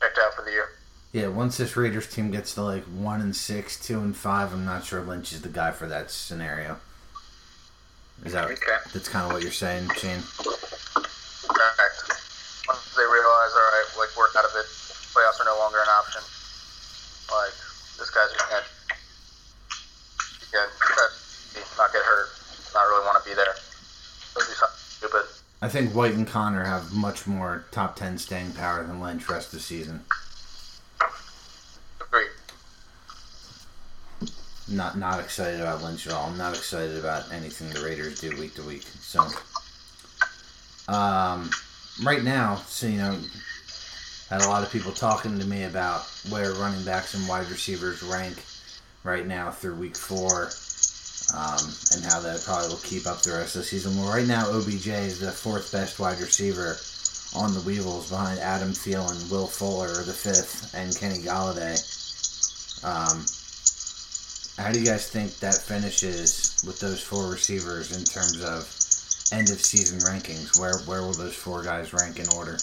S2: Checked out for the year.
S1: Yeah, once this Raiders team gets to like one and six, two and five, I'm not sure Lynch is the guy for that scenario. Is that
S3: Okay.
S1: that's kind of what you're saying, Shane?
S2: Correct. Once they realize, all right, like we're out of it, playoffs are no longer an option. Like this guy's gonna get not get hurt, not really want to be there. Go do something stupid.
S1: I think White and Conner have much more top ten staying power than Lynch rest of the season. Not not excited about Lynch at all. I'm not excited about anything the Raiders do week to week. So, um, right now, so you know, had a lot of people talking to me about where running backs and wide receivers rank right now through week four, um, and how that probably will keep up the rest of the season. Well, right now, OBJ is the fourth best wide receiver on the Weevils behind Adam Thielen, Will Fuller, the fifth, and Kenny Golladay. Um, how do you guys think that finishes with those four receivers in terms of end of season rankings? Where where will those four guys rank in order?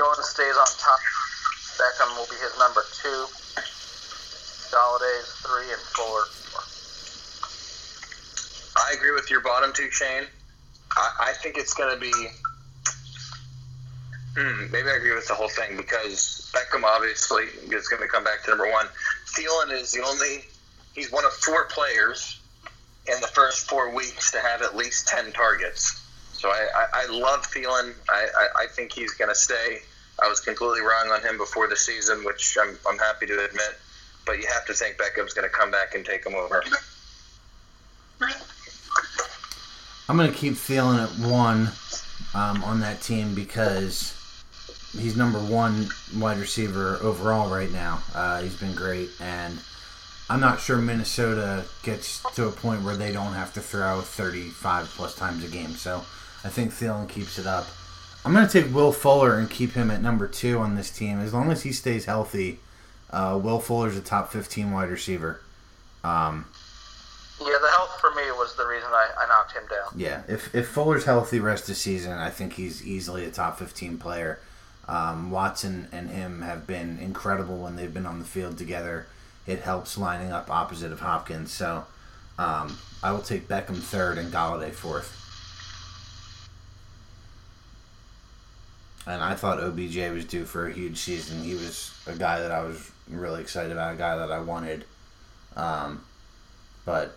S2: Thielen stays on top. Beckham will be his number two. Golladay's three and Fuller four.
S3: I agree with your bottom two, Shane. I, I think it's going to be. Hmm, maybe I agree with the whole thing because Beckham obviously is going to come back to number one. Thielen is the only. He's one of four players in the first four weeks to have at least 10 targets. So I, I, I love Thielen. I, I, I think he's going to stay. I was completely wrong on him before the season, which I'm, I'm happy to admit. But you have to think Beckham's going to come back and take him over.
S1: I'm going to keep Thielen at one um, on that team because he's number one wide receiver overall right now. Uh, he's been great, and I'm not sure Minnesota gets to a point where they don't have to throw 35 plus times a game. So I think Thielen keeps it up. I'm going to take Will Fuller and keep him at number two on this team. As long as he stays healthy, uh, Will Fuller's a top 15 wide receiver. Um,
S2: Yeah, the health for me was the reason I, I knocked him down.
S1: yeah, if, if Fuller's healthy rest of the season, I think he's easily a top 15 player. Um, Watson and him have been incredible when they've been on the field together. It helps lining up opposite of Hopkins. So um, I will take Beckham third and Golladay fourth. And I thought OBJ was due for a huge season. He was a guy that I was really excited about, a guy that I wanted. Um, but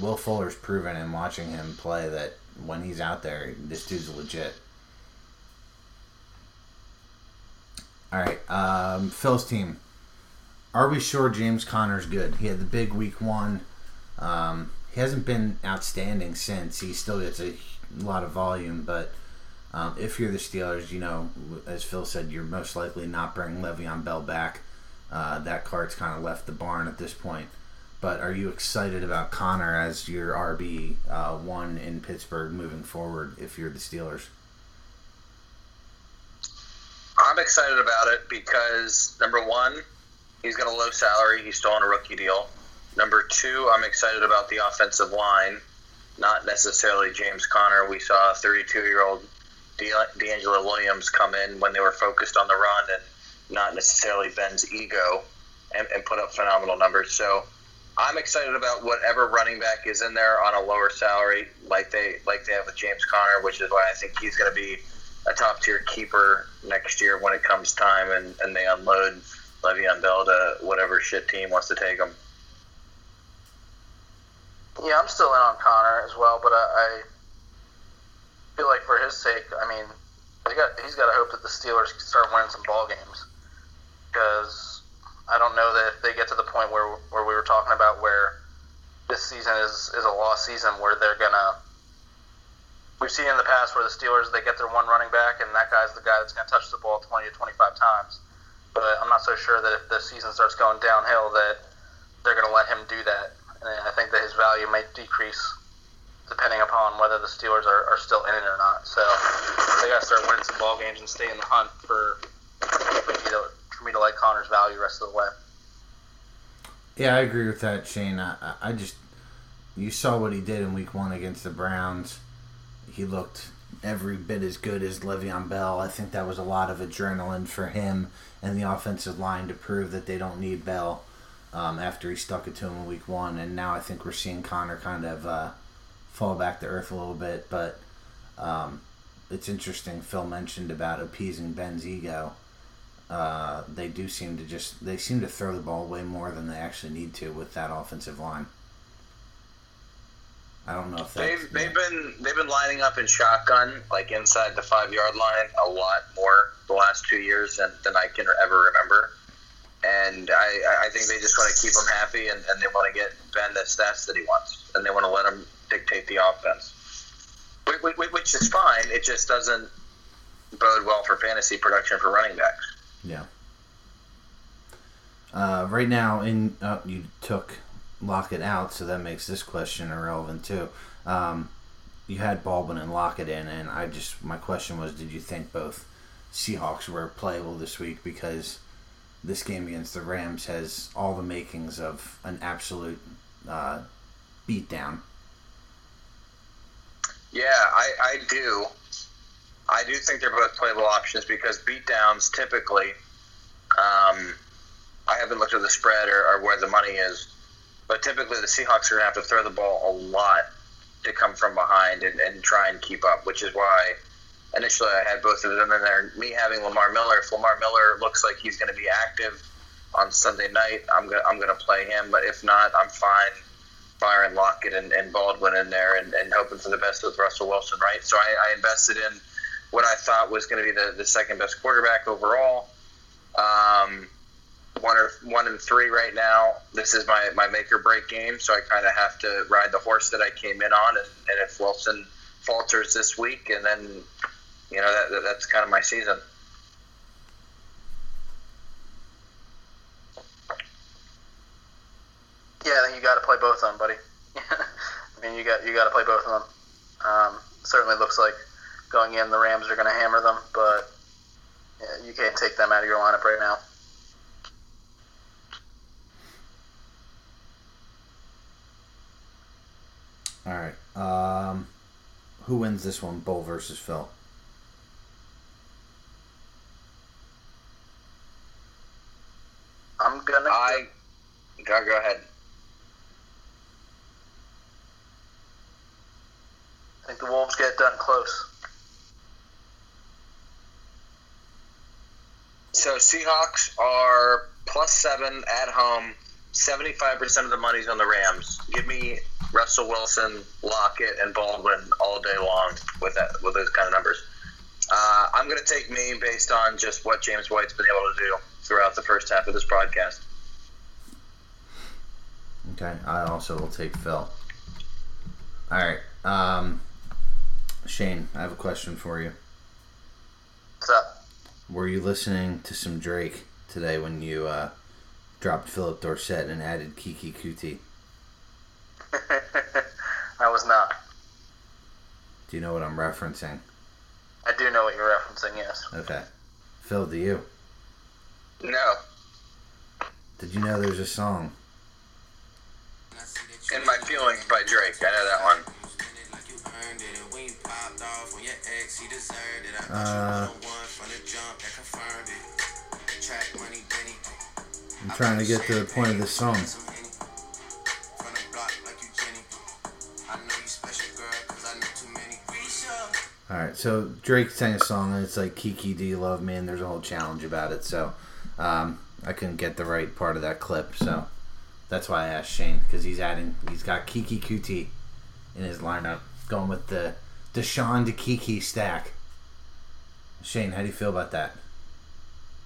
S1: Will Fuller's proven in watching him play that when he's out there, this dude's legit. All right, um, Phil's team. Are we sure James Conner's good? He had the big week one. Um, he hasn't been outstanding since. He still gets a lot of volume, but um, if you're the Steelers, you know, as Phil said, you're most likely not bringing Le'Veon Bell back. Uh, that cart's kind of left the barn at this point. But are you excited about Conner as your RB uh, one in Pittsburgh moving forward? If you're the Steelers,
S3: I'm excited about it because number one, he's got a low salary. He's still on a rookie deal. Number two, I'm excited about the offensive line, not necessarily James Conner. We saw a 32 year old DeAngelo Williams come in when they were focused on the run and not necessarily Ben's ego and, and put up phenomenal numbers. So I'm excited about whatever running back is in there on a lower salary, like they like they have with James Conner, which is why I think he's going to be a top tier keeper next year when it comes time and, and they unload Le'Veon Bell to whatever shit team wants to take him.
S2: Yeah, I'm still in on Conner as well, but I, I feel like for his sake, I mean, got he's got to hope that the Steelers can start winning some ball games because I don't know that if they get to the point where where we were talking about where this season is is a lost season where they're gonna. We've seen in the past where the Steelers they get their one running back and that guy's the guy that's going to touch the ball 20 to 25 times. But I'm not so sure that if the season starts going downhill that they're going to let him do that. And I think that his value may decrease depending upon whether the Steelers are, are still in it or not. So they got to start winning some ball games and stay in the hunt for for me to, like Conner's value rest of the way.
S1: yeah, I agree with that, Shane. I- I just you saw what he did in Week One against the Browns. He looked every bit as good as Le'Veon Bell. I think that was a lot of adrenaline for him and the offensive line to prove that they don't need Bell um, after he stuck it to him in Week One. And now I think we're seeing Conner kind of uh, fall back to earth a little bit. But um, it's interesting. Phil mentioned about appeasing Ben's ego. Uh, they do seem to just they seem to throw the ball way more than they actually need to with that offensive line. I don't know if that's,
S3: They've they've been they've been lining up in shotgun like inside the five yard line a lot more the last two years than, than I can ever remember. And I, I think they just want to keep him happy and, and they want to get Ben the stats that he wants and they want to let him dictate the offense, which, is fine. It just doesn't bode well for fantasy production for running backs.
S1: Yeah. Uh, right now, in uh, you took Lockett out, so that makes this question irrelevant too. Um, you had Baldwin and Lockett in, and I just my question was, did you think both Seahawks were playable this week? Because this game against the Rams has all the makings of an absolute uh, beatdown.
S3: Yeah, I, I do. I do think they're both playable options because beatdowns typically Um, I haven't looked at the spread or, or where the money is, but typically the Seahawks are going to have to throw the ball a lot to come from behind and, and try and keep up, which is why initially I had both of them in there. Me having Lamar Miller, if Lamar Miller looks like he's going to be active on Sunday night, I'm going I'm going to play him. But if not, I'm fine firing Lockett and, and Baldwin in there and, and, hoping for the best with Russell Wilson, right? So I, I invested in what I thought was going to be the, the second best quarterback overall. Um, one or one and three right now. This is my, my make or break game, so I kind of have to ride the horse that I came in on. And, and if Wilson falters this week, and then you know that, that's kind of my season.
S2: Yeah, I think you got to play both of them, buddy. I mean, you got you got to play both of them. Um, certainly looks like going in, the Rams are going to hammer them, but yeah, you can't take them out of your lineup right now.
S1: All right. Um, who wins this one, Bull versus Phil?
S2: I'm gonna.
S3: I go go ahead.
S2: I think the Wolves get done close.
S3: So Seahawks are plus seven at home. Seventy-five percent of the money's on the Rams. Give me Russell Wilson, Lockett, and Baldwin all day long with that with those kind of numbers. Uh, I'm going to take me based on just what James White's been able to do throughout the first half of this broadcast.
S1: Okay, I also will take Phil. All right, um, Shane, I have a question for you.
S2: What's up?
S1: Were you listening to some Drake today when you uh, dropped Phillip Dorsett and added Keke Coutee?
S2: I was not.
S1: Do you know what I'm referencing?
S2: I do know what you're referencing, yes.
S1: Okay. Phil, do you?
S3: No.
S1: Did you know there's a song?
S3: In My Feelings by Drake. I know that one.
S1: Uh, I'm trying to get to the point of this song. Alright, so Drake sang a song and it's like Kiki, do you love me? And there's a whole challenge about it. So um, I couldn't get the right part of that clip. So that's why I asked Shane because he's adding, he's got Keke Coutee in his lineup, going with the Deshaun to Keke stack. Shane, how do you feel about that?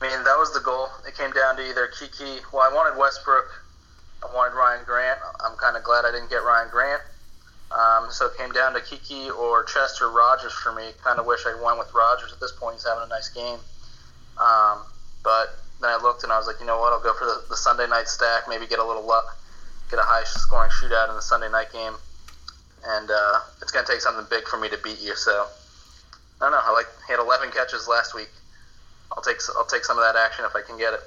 S2: I mean, that was the goal. It came down to either Keke. Well, I wanted Westbrook. I wanted Ryan Grant. I'm kind of glad I didn't get Ryan Grant. Um, so it came down to Keke or Chester Rogers for me. Kind of wish I went with Rogers at this point. He's having a nice game. Um, but then I looked and I was like, you know what? I'll go for the, the Sunday night stack. Maybe get a little luck, get a high scoring shootout in the Sunday night game, and uh, it's going to take something big for me to beat you. So I don't know. I like he had 11 catches last week. I'll take I'll take some of that action if I can get it.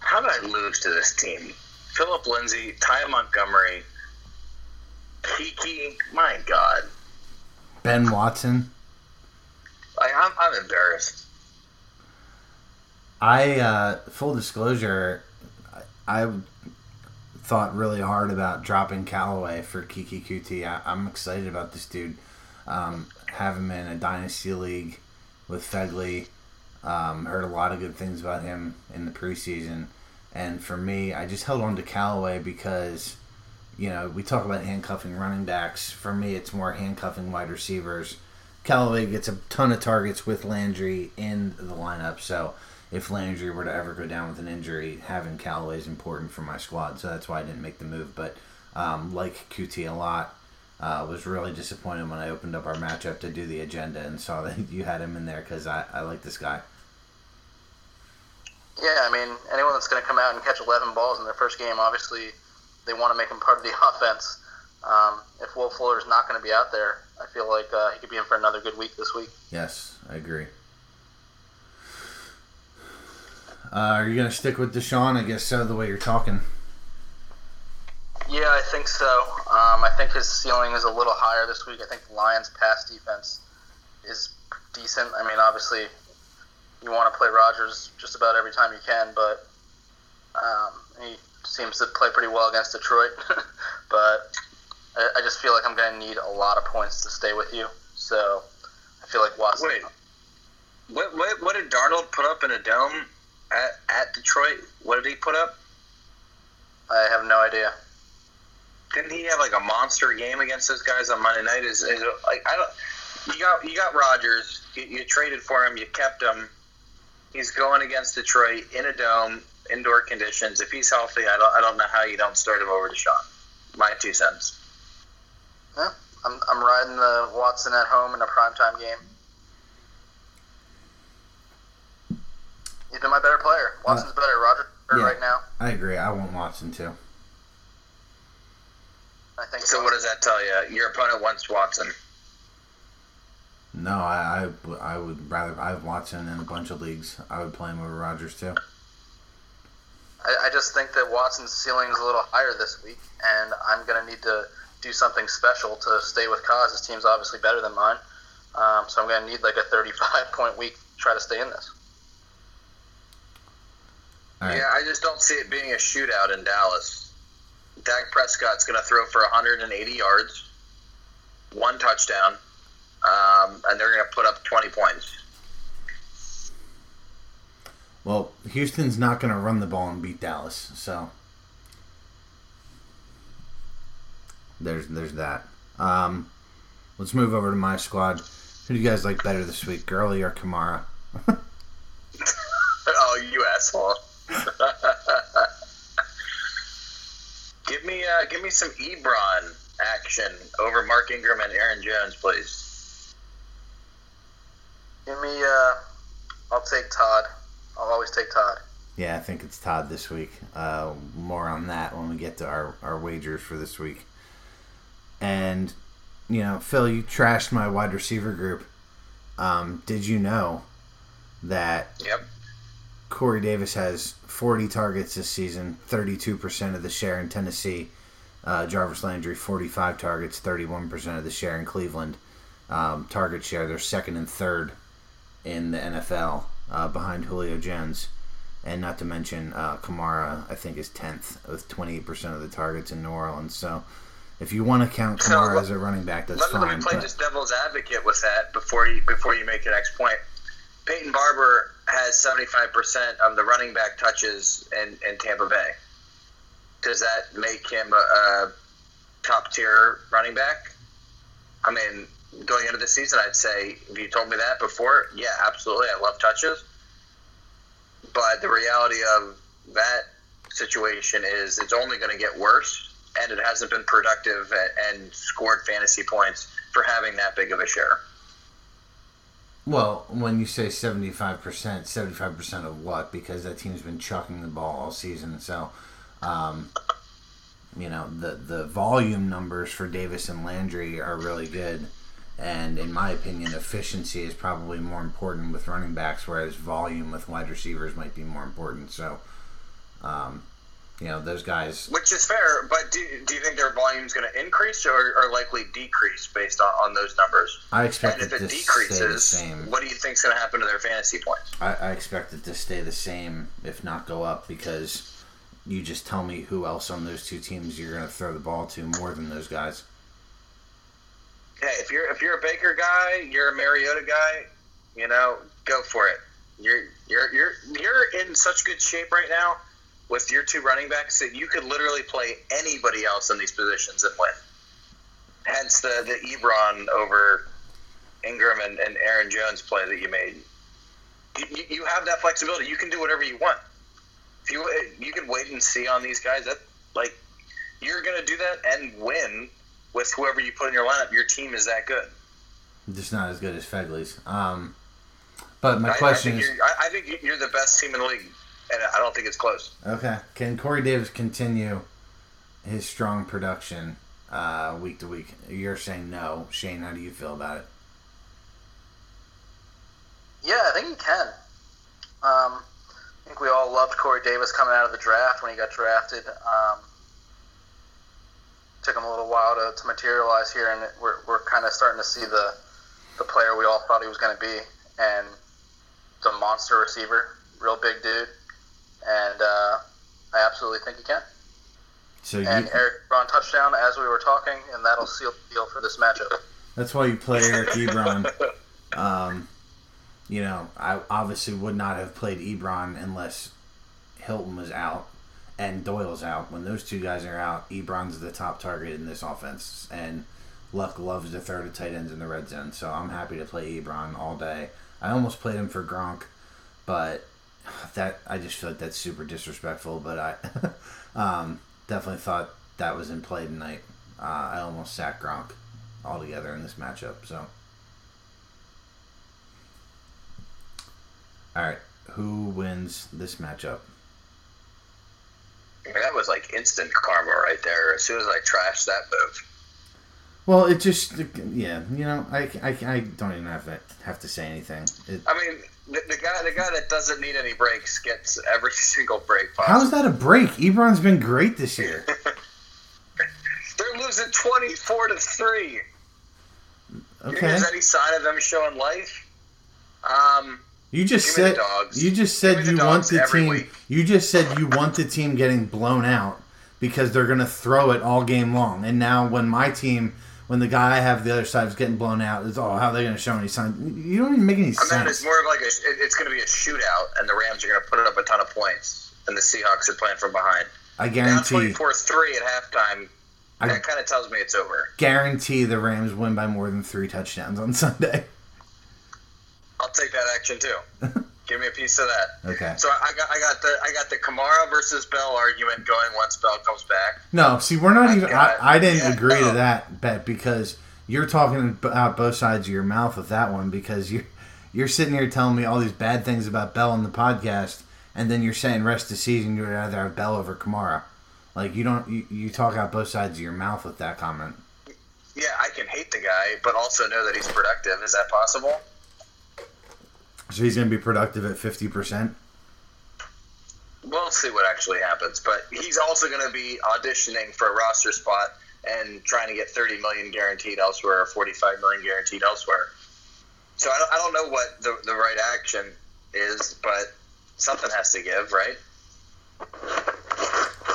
S3: How did I lose to this team? Philip Lindsay, Ty Montgomery, Keke. My God,
S1: Ben Watson.
S3: Like, I'm, I'm embarrassed.
S1: I uh, full disclosure, I, I thought really hard about dropping Callaway for Keke Coutee. I, I'm excited about this dude. Um, have him in a dynasty league with Fegley. Um, heard a lot of good things about him in the preseason, and for me, I just held on to Callaway because, you know, we talk about handcuffing running backs. For me, it's more handcuffing wide receivers. Callaway gets a ton of targets with Landry in the lineup, so if Landry were to ever go down with an injury, having Callaway is important for my squad. So that's why I didn't make the move. But um, like Coutee a lot, uh, was really disappointed when I opened up our matchup to do the agenda and saw that you had him in there because I, I like this guy.
S2: Yeah, I mean, anyone that's going to come out and catch 11 balls in their first game, obviously, they want to make him part of the offense. Um, if Will Fuller is not going to be out there, I feel like uh, he could be in for another good week this week.
S1: Yes, I agree. Uh, are you going to stick with Deshaun? I guess so, the way you're talking.
S2: Yeah, I think so. Um, I think his ceiling is a little higher this week. I think the Lions' pass defense is decent. I mean, obviously, you want to play Rodgers just about every time you can, but um, he seems to play pretty well against Detroit. but I, I just feel like I'm going to need a lot of points to stay with you. So I feel like Watson.
S3: Wait, what, what, what did Darnold put up in a dome at, at Detroit? What did he put up?
S2: I have no idea.
S3: Didn't he have like a monster game against those guys on Monday night? Is, is like I don't. You got you got Rodgers. You, you traded for him. You kept him. He's going against Detroit in a dome, indoor conditions. If he's healthy, I don't I don't know how you don't start him over Deshaun. My two cents.
S2: Yeah, I'm, I'm riding the Watson at home in a primetime game. He's been my better player. Uh, Watson's better. Roger
S1: yeah.
S2: right now.
S1: I agree. I want Watson too.
S2: I think
S3: So what does that tell you? Your opponent wants Watson.
S1: No, I, I, I would rather I have Watson in a bunch of leagues. I would play him over Rodgers too.
S2: I, I just think that Watson's ceiling is a little higher this week, and I'm going to need to do something special to stay with Cause. His team's obviously better than mine, um, so I'm going to need like a 35 point week to try to stay in this.
S1: All right.
S3: Yeah, I just don't see it being a shootout in Dallas. Dak Prescott's going to throw for 180 yards, one touchdown, um, and they're going to put up 20 points.
S1: Well, Houston's not going to run the ball and beat Dallas, so there's there's that. Um, let's move over to my squad. Who do you guys like better this week, Gurley or Kamara?
S3: oh, you asshole! give me uh, give me some Ebron action over Mark Ingram and Aaron Jones, please.
S2: Give me, uh, I'll take Todd. I'll always take Todd.
S1: Yeah, I think it's Todd this week. Uh, more on that when we get to our, our wagers for this week. And, you know, Phil, you trashed my wide receiver group. Um, did you know that
S3: Yep.
S1: Corey Davis has 40 targets this season, 32% of the share in Tennessee. Uh, Jarvis Landry, 45 targets, 31% of the share in Cleveland. Um, target share, they're second and third in the NFL uh, behind Julio Jones. And not to mention, uh, Kamara, I think, is 10th with 28% of the targets in New Orleans. So if you want to count Kamara
S3: let-
S1: as a running back, that's
S3: Let me,
S1: fine.
S3: let me play
S1: but-
S3: just devil's advocate with that before you before you make your next point. Peyton Barber has seventy five percent of the running back touches in, in Tampa Bay. Does that make him a, a top tier running back? I mean, going into the season, I'd say if you told me that before, yeah, absolutely, I love touches. But the reality of that situation is it's only going to get worse, and it hasn't been productive and, scored fantasy points for having that big of a share.
S1: Well, when you say 75%, 75% of what? Because that team's been chucking the ball all season. So, um, you know, the, the volume numbers for Davis and Landry are really good. And in my opinion, efficiency is probably more important with running backs, whereas volume with wide receivers might be more important. So, um, you know, those guys.
S3: Which is fair, but do, do you think their volume is going to increase or, or likely decrease based on, on those numbers?
S1: I expect
S3: And
S1: it
S3: if
S1: to
S3: it
S1: stay the
S3: decreases,
S1: same.
S3: what do you think's going to happen to their fantasy points?
S1: I, I expect it to stay the same, if not go up, because you just tell me who else on those two teams you're going to throw the ball to more than those guys.
S3: Hey, if you're if you're a Baker guy, you're a Mariota guy, you know, go for it. You're you're you're you're in such good shape right now with your two running backs that you could literally play anybody else in these positions and win. Hence the the Ebron over Ingram and, and Aaron Jones play that you made. You, you- have that flexibility. You can do whatever you want. If you you can wait and see on these guys, that like you're gonna do that and win with whoever you put in your lineup. Your team is that good.
S1: Just not as good as Fegley's. Um, but my
S3: I-
S1: question
S3: I
S1: is
S3: I, I think you're the best team in the league, and I don't think it's close.
S1: okay, can Corey Davis continue his strong production uh, week to week? You're saying no. Shane, how do you feel about it?
S2: Yeah, I think he can. Um, I think we all loved Corey Davis coming out of the draft when he got drafted. Um, took him a little while to, to materialize here, and we're, we're kind of starting to see the the player we all thought he was going to be. And the monster receiver, real big dude, and uh, I absolutely think he can.
S1: So you,
S2: And Eric Ebron touchdown as we were talking, and that'll seal the deal for this matchup.
S1: that's why you play Eric Ebron. Um, you know, I obviously would not have played Ebron unless Hilton was out and Doyle's out. When those two guys are out, Ebron's the top target in this offense, and Luck loves to throw to tight ends in the red zone. So I'm happy to play Ebron all day. I almost played him for Gronk, but that I just feel like that's super disrespectful. But I um, definitely thought that was in play tonight. Uh, I almost sacked Gronk altogether in this matchup. So. All right, who wins this matchup?
S3: I mean, that was like instant karma right there. As soon as I trashed that move.
S1: Well, it just yeah, you know, I, I, I don't even have to have to say anything. It,
S3: I mean, the, the guy the guy that doesn't need any breaks gets every single break possible.
S1: how is that a break? Ebron's been great this year.
S3: They're losing twenty four to three.
S1: Okay,
S3: Is any sign of them showing life? Um,
S1: you just said you just said you want the team.
S3: week.
S1: You just said you want the team getting blown out because they're gonna throw it all game long. And now when my team, when the guy I have the other side is getting blown out, it's oh how are they gonna show any sign? You don't even make any sense.
S3: I mean,
S1: sense.
S3: it's more of like a. it- It's going to be a shootout, and the Rams are going to put up a ton of points, and the Seahawks are playing from behind.
S1: I
S3: Now
S1: guarantee.
S3: twenty four three at halftime.
S1: I-
S3: that kind of tells me it's over.
S1: guarantee the Rams win by more than three touchdowns on Sunday.
S3: I'll take that action too. Give me a piece of that.
S1: Okay.
S3: So I got I got the I got the Kamara versus Bell argument going once Bell comes back.
S1: No, see, we're not
S3: I
S1: even. I, I didn't
S3: yeah,
S1: agree to that bet because you're talking about both sides of your mouth with that one because you're you're sitting here telling me all these bad things about Bell in the podcast, and then you're saying rest of the season you'd rather have Bell over Kamara. Like you don't you, you talk out both sides of your mouth with that comment.
S3: Yeah, I can hate the guy, but also know that he's productive. Is that possible?
S1: So he's going to be productive at fifty percent.
S3: We'll see what actually happens. But he's also going to be auditioning for a roster spot and trying to get 30 million guaranteed elsewhere or 45 million guaranteed elsewhere. So I don't, I don't know what the, the right action is, but something has to give, right?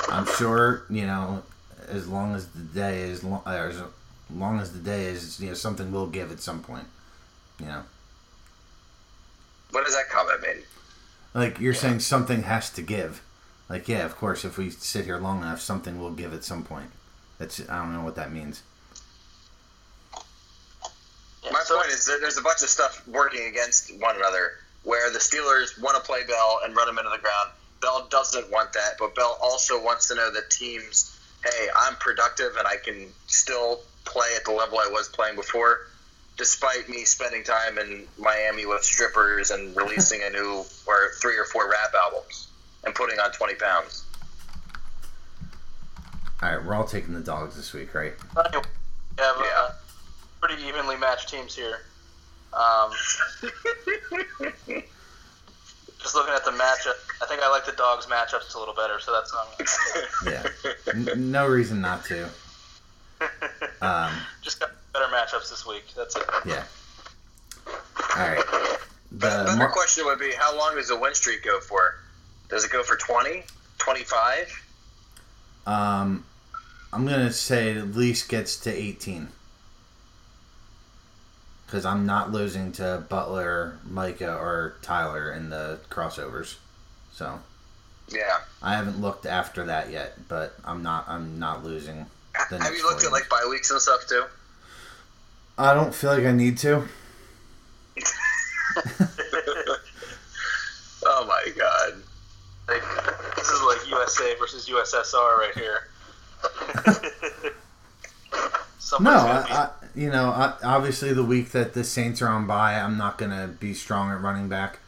S1: I'm sure you know as long as the day is as long as the day is you know something will give at some point. You know.
S3: What does that comment mean?
S1: Like you're saying something has to give. Like yeah, of course if we sit here long enough something will give at some point. That's I don't know what that means.
S2: Yeah,
S3: My
S2: so-
S3: point is that there's a bunch of stuff working against one another where the Steelers want to play Bell and run him into the ground. Bell doesn't want that, but Bell also wants to know that teams, hey, I'm productive and I can still play at the level I was playing before, despite me spending time in Miami with strippers and releasing a new or three or four rap albums and putting on 20 pounds.
S1: All right, we're all taking the dogs this week, right?
S2: Anyway, we have
S3: Yeah.
S2: uh, pretty evenly matched teams here. Um, just looking at the matchup, I think I like the dogs' matchups a little better, so that's um,
S1: Yeah. N- no reason not to. Um,
S2: just got better matchups this week. That's it.
S1: yeah. All right. But the
S3: Better
S1: Mar-
S3: question would be how long does the win streak go for? Does it go for 20, 25?
S1: um, I'm gonna say it at least gets to 18. Because I'm not losing to Butler, Micah, or Tyler in the crossovers. So
S3: Yeah.
S1: I haven't looked after that yet, but I'm not. I'm not losing. The
S3: Have
S1: next
S3: you looked at like bye weeks and stuff too?
S1: I don't feel like I need to.
S3: Oh my god.
S2: Like, this is like USA versus USSR right here.
S1: No,
S2: Somebody's be-
S1: I, I, you know, I, obviously the week that the Saints are on bye, I'm not gonna be strong at running back.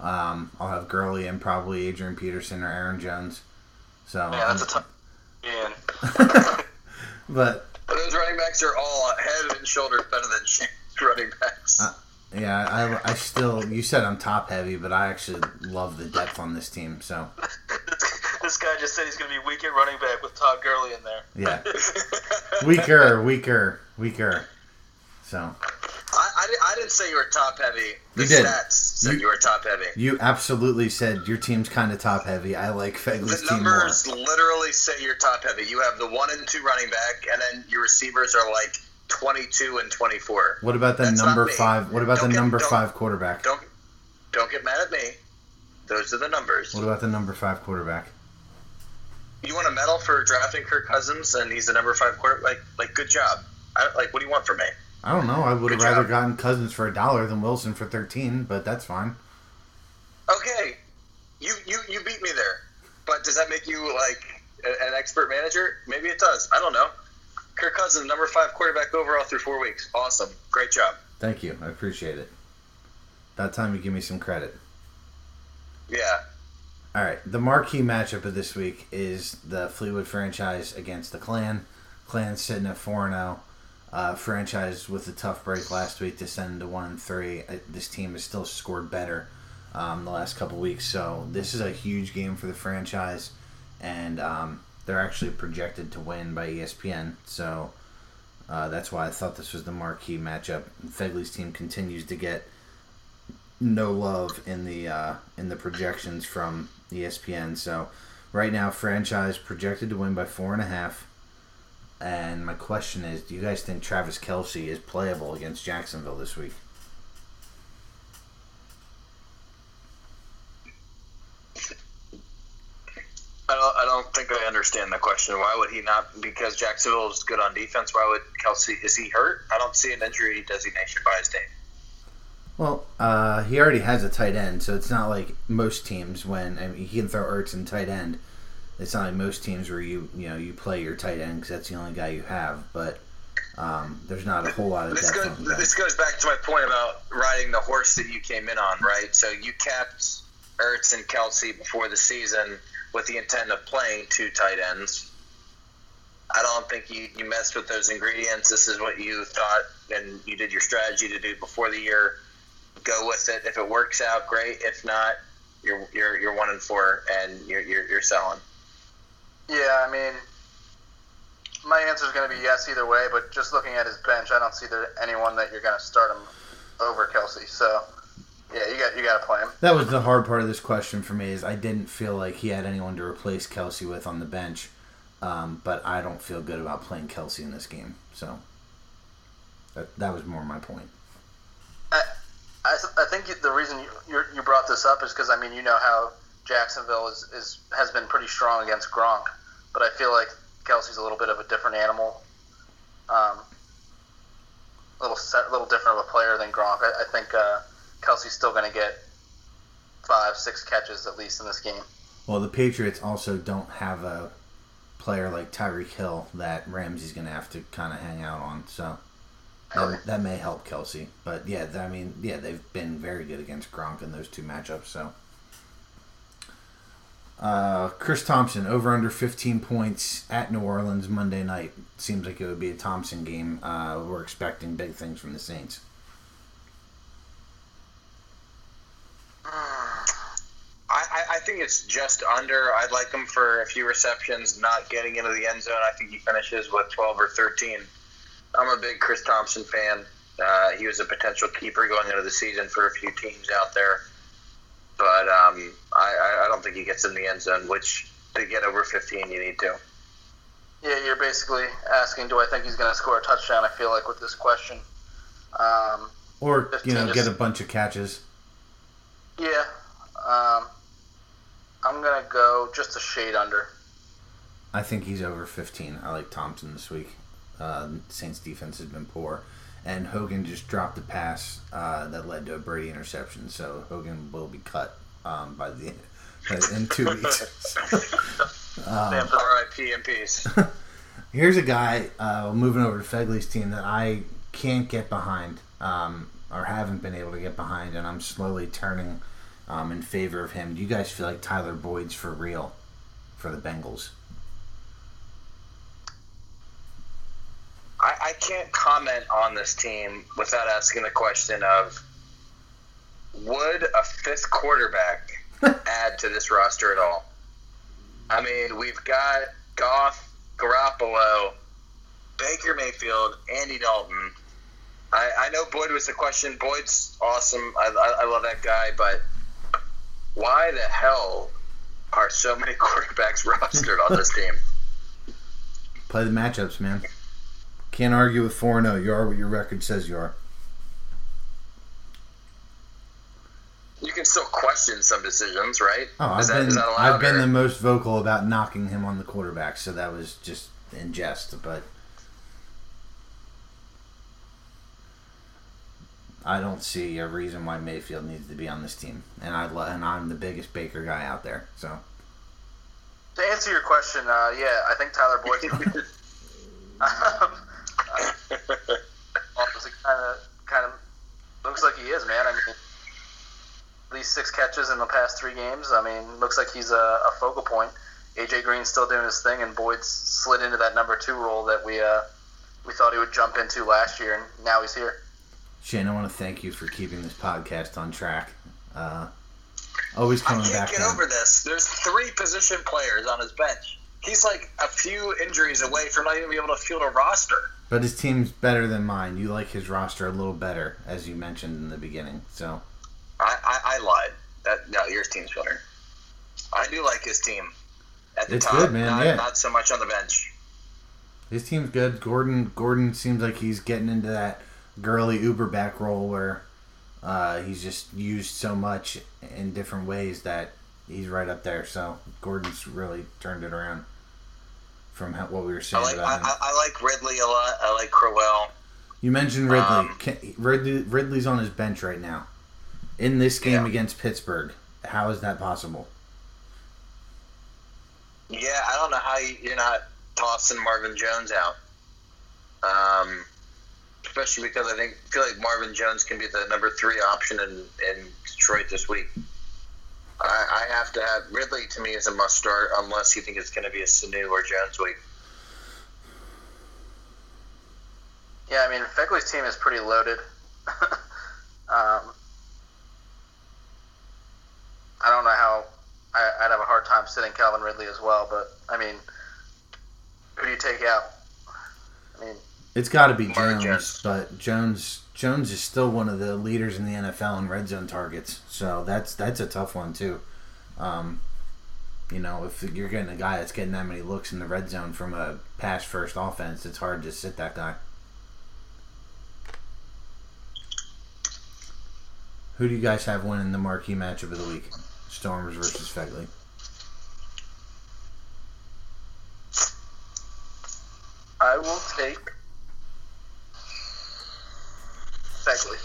S1: Um, I'll have Gurley and probably Adrian Peterson or Aaron Jones. So,
S2: yeah, that's a tough. Man,
S1: but
S3: But those running backs are all head and shoulders better than running backs.
S1: Uh, yeah, I, I still. You said I'm top heavy, but I actually love the depth on this team. So,
S2: this guy just said he's going to be weak at running back with Todd Gurley in there.
S1: yeah, weaker, weaker, weaker. So,
S3: I, I, I didn't say you were top heavy. The
S1: You did.
S3: stats said you,
S1: You-
S3: were top heavy.
S1: You absolutely said your team's kind of top heavy. I like Fegley's
S3: The
S1: team more.
S3: numbers literally say you're top heavy. You have the one and two running back, and then your receivers are like 22 and 24.
S1: What about the
S3: That's
S1: number five? What about
S3: Don't
S1: the
S3: get-
S1: number five quarterback?
S3: Don't don't get mad at me. Those are the numbers.
S1: What about the number five quarterback?
S3: You want a medal for drafting Kirk Cousins, and he's the number five quarterback? Like, like, good job. I, like, what do you want from me?
S1: I don't know. I would have rather
S3: job.
S1: gotten Cousins for a dollar than Wilson for thirteen, but that's fine.
S3: Okay, you you you beat me there, but does that make you like a- an expert manager? Maybe it does. I don't know. Kirk Cousins, number five quarterback overall through four weeks. Awesome, great job.
S1: Thank you. I appreciate it. That time you give me some credit.
S3: Yeah,
S1: All right, the marquee matchup of this week is the Fleetwood franchise against the Clan. Clan sitting at four and zero. Uh, franchise with a tough break last week, to send to one and three. Uh, This team has still scored better um, the last couple weeks, so this is a huge game for the franchise, and um, they're actually projected to win by ESPN. So uh, that's why I thought this was the marquee matchup. Fegley's team continues to get no love in the uh, in the projections from ESPN. So right now, franchise projected to win by four and a half. And my question is, do you guys think Travis Kelce is playable against Jacksonville this week?
S3: I don't I don't think I understand the question. Why would he not? Because Jacksonville is good on defense. Why would Kelce? Is he hurt? I don't see an injury designation by his name.
S1: Well, uh, he already has a tight end, so it's not like most teams when I mean, he can throw Ertz in tight end. It's not like most teams where you you know you play your tight end because that's the only guy you have. But um, there's not a whole lot of
S3: This goes, this goes back to my point about riding the horse that you came in on, right? So you kept Ertz and Kelce before the season with the intent of playing two tight ends. I don't think you, you messed with those ingredients. This is what you thought and you did your strategy to do before the year. Go with it. If it works out, great. If not, you're you're, you're one and four and you're, you're, you're selling.
S2: Yeah, I mean, my answer is going to be yes either way. But just looking at his bench, I don't see there anyone that you're going to start him over Kelce. So yeah, you got you got to play him.
S1: That was the hard part of this question for me is I didn't feel like he had anyone to replace Kelce with on the bench, um, but I don't feel good about playing Kelce in this game. So that that was more my point.
S2: I, I, th- I think the reason you you brought this up is because I mean you know how Jacksonville is, is has been pretty strong against Gronk, but I feel like Kelce's a little bit of a different animal, um, a little set, little different of a player than Gronk. I, I think uh, Kelce's still going to get five six catches at least in this game.
S1: Well, the Patriots also don't have a player like Tyreek Hill that Ramsey's going to have to kind of hang out on. So that, that may help Kelce. But yeah, I mean, yeah, they've been very good against Gronk in those two matchups. So. Uh, Chris Thompson over under 15 points at New Orleans Monday night. Seems like it would be a Thompson game. Uh, we're expecting big things from the Saints.
S3: I, I, I think it's just under. I'd like him for a few receptions, not getting into the end zone. I think he finishes with 12 or 13. I'm a big Chris Thompson fan. Uh, he was a potential keeper going into the season for a few teams out there. But um, I, I- I don't think he gets in the end zone, which to get over 15, you need to.
S2: Yeah, you're basically asking, do I think he's going to score a touchdown? I feel like with this question. Um,
S1: Or, you know,
S2: 15
S1: get a bunch of catches.
S2: yeah, um, I'm going to go just a shade under.
S1: I think he's over 15. I like Thompson this week. Uh, Saints defense has been poor. And Hogan just dropped a pass uh, that led to a Brady interception. So Hogan will be cut um, by the in two weeks. Um,
S3: R.I.P. and peace.
S1: Here's a guy uh, moving over to Fegley's team that I can't get behind, um, or haven't been able to get behind, and I'm slowly turning um, in favor of him. Do you guys feel like Tyler Boyd's for real for the Bengals?
S3: I, I can't comment on this team without asking the question of would a fifth quarterback add to this roster at all? I mean, we've got Goff, Garoppolo, Baker Mayfield, Andy Dalton. I, I know Boyd was the question. Boyd's awesome. I, I, I love that guy, but why the hell are so many quarterbacks rostered on this team?
S1: Play the matchups, man. Can't argue with 4 0. You are what your record says you are.
S3: You can still question some decisions, right?
S1: Oh, I've
S3: Is that-
S1: been
S3: is that allowed,
S1: I've been
S3: or-
S1: the most vocal about knocking him on the quarterback, so that was just in jest. But I don't see a reason why Mayfield needs to be on this team, and I lo- and I'm the biggest Baker guy out there. So
S2: To answer your question, uh, yeah, I think Tyler Boyd. um, honestly kind of kind of looks like he is, man. I mean, at least six catches in the past three games. I mean, looks like he's a, a focal point. AJ Green's still doing his thing, and Boyd's slid into that number two role that we uh, we thought he would jump into last year, and now he's here.
S1: Shane, I want to thank you for keeping this podcast on track. Uh, always
S3: I
S1: coming
S3: can't
S1: back.
S3: get
S1: down.
S3: over this. There's three position players on his bench. He's like a few injuries away from not even being able to field a roster.
S1: But his team's better than mine. You like his roster a little better, as you mentioned in the beginning. So
S3: I, I, I lied. That no, your team's better. I do like his team at the
S1: It's
S3: top.
S1: good, man,
S3: Not,
S1: yeah.
S3: not so much on the bench.
S1: his team's good. Gordon Gordon seems like he's getting into that Gurley Uber back role where uh, he's just used so much in different ways that he's right up there. So Gordon's really turned it around from how, what we were
S3: I
S1: saying
S3: like I,
S1: about him.
S3: I, I like Ridley a lot. I like Crowell.
S1: You mentioned Ridley.
S3: Um,
S1: Can, Ridley. Ridley's on his bench right now. In this game
S3: Yeah.
S1: against Pittsburgh, how is that possible?
S3: Yeah, I don't know how you, you're not tossing Marvin Jones out. Um, especially because I think feel like Marvin Jones can be the number three option in, in Detroit this week. I, I have to have Ridley to me is a must start unless you think it's going to be a Sanu or Jones week.
S2: Yeah, I mean, Fegley's team is pretty loaded. um, I don't know how I, I'd have a hard time sitting Calvin Ridley as well, but I mean, who do you take out? I mean,
S1: It's got to be Jones,
S3: Jones.
S1: but Jones Jones is still one of the leaders in the NFL in red zone targets. So that's that's a tough one too. Um, you know, if you're getting a guy that's getting that many looks in the red zone from a pass first offense, it's hard to sit that guy. Who do you guys have winning the marquee matchup of the week? Storms versus Fegley.
S2: I will take Fegley.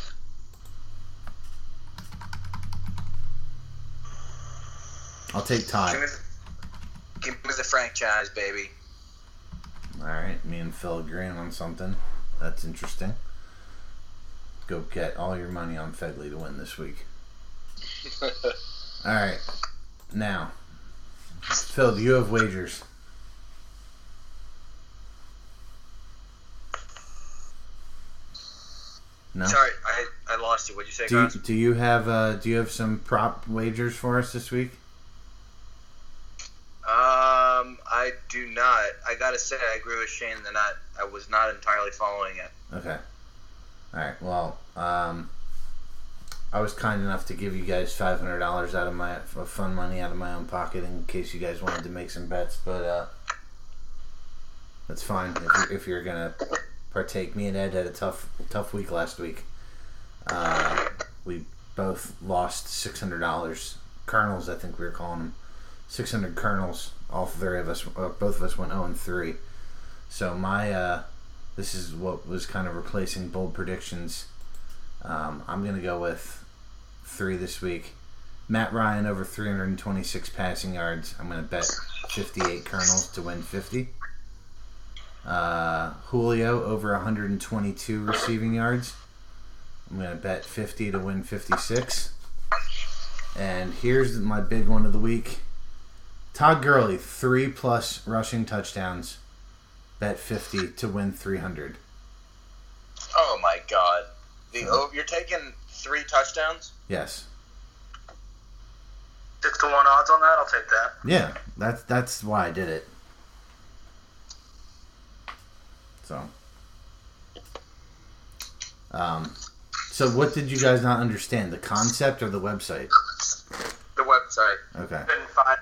S1: Take
S3: Give me, give me the franchise, baby.
S1: All right, me and Phil agreeing on something. That's interesting. Go get all your money on Fegley to win this week. All right, now, Phil, do you have wagers? No.
S3: Sorry, I, I lost you. What'd you say,
S1: Do you,
S3: guys?
S1: do you have uh, do you have some prop wagers for us this week?
S3: Um, I do not. I gotta say, I agree with Shane that not, I was not entirely following it.
S1: Okay. All right. Well, um, I was kind enough to give you guys five hundred dollars out of my fun money out of my own pocket in case you guys wanted to make some bets, but uh, that's fine if you're, if you're gonna partake. Me and Ed had a tough tough week last week. Uh, we both lost six hundred dollars. Kernels, I think we were calling them. Six hundred kernels. All three of us, uh, both of us went zero and three. So my uh, this is what was kind of replacing bold predictions. Um, I'm going to go with three this week. Matt Ryan over 326 passing yards. I'm going to bet 58 kernels to win 50. Uh, Julio over 122 receiving yards. I'm going to bet 50 to win 56. And here's my big one of the week. Todd Gurley, three plus rushing touchdowns. Bet 50 to win 300.
S3: Oh my god! The oh, you're taking three touchdowns.
S1: Yes.
S2: Six to one odds on that. I'll take that.
S1: Yeah, that's that's why I did it. So, Um, so what did you guys not understand? The concept or the website?
S2: The website.
S1: Okay.
S2: Couldn't find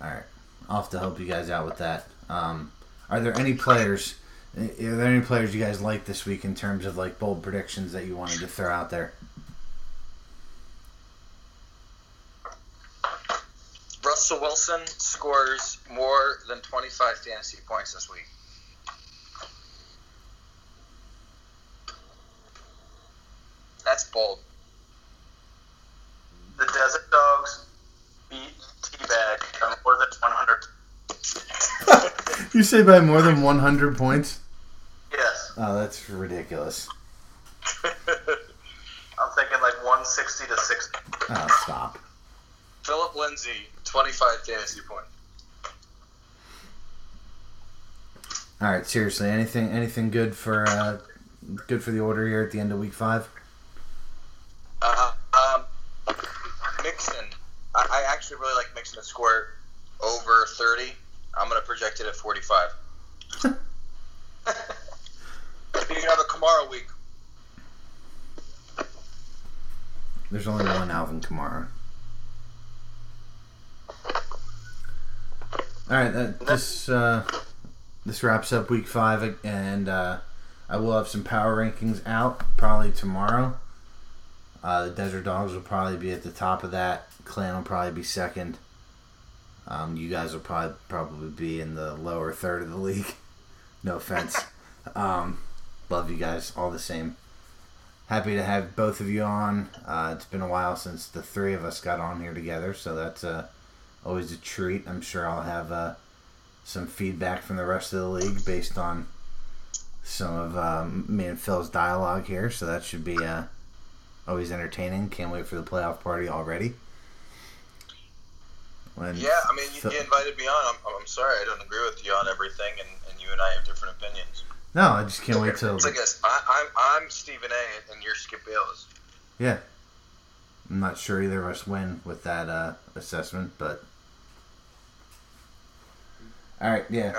S1: All right. I'll have to help you guys out with that. Um, are there any players? Are there any players you guys like this week in terms of like bold predictions that you wanted to throw out there?
S3: Russell Wilson scores more than 25 fantasy points this week. That's bold.
S2: The Desert Dogs beat Teabag by more than 100.
S1: You say by more than 100 points?
S2: Yes.
S1: Oh, that's ridiculous.
S2: I'm thinking like 160 to 60.
S1: Oh, stop.
S3: Phillip Lindsay, 25 fantasy points.
S1: All right, seriously, anything anything good for uh, good for the order here at the end of week five?
S3: Uh, um, Mixon. I, I actually really like Mixon to score over 30. I'm going to project it at 45. you can have a Kamara week.
S1: There's only one Alvin Kamara. All right, that, this uh, this wraps up week five, and uh, I will have some power rankings out probably tomorrow. Uh, the Desert Dogs will probably be at the top of that. Clan will probably be second. Um, you guys will probably probably be in the lower third of the league. No offense. Um, love you guys all the same. Happy to have both of you on. Uh, it's been a while since the three of us got on here together, so that's uh, always a treat. I'm sure I'll have uh, some feedback from the rest of the league based on some of um, me and Phil's dialogue here, so that should be uh, always entertaining. Can't wait for the playoff party already. When
S3: Yeah, I mean, you,
S1: Phil-
S3: you invited me on. I'm, I'm sorry I don't agree with you on everything, and, and you and I have different opinions.
S1: No, I just can't wait till
S3: It's like this. I, I'm, I'm Stephen A. and you're Skip Bayless.
S1: Yeah. I'm not sure either of us win with that uh, assessment, but. All right, yeah.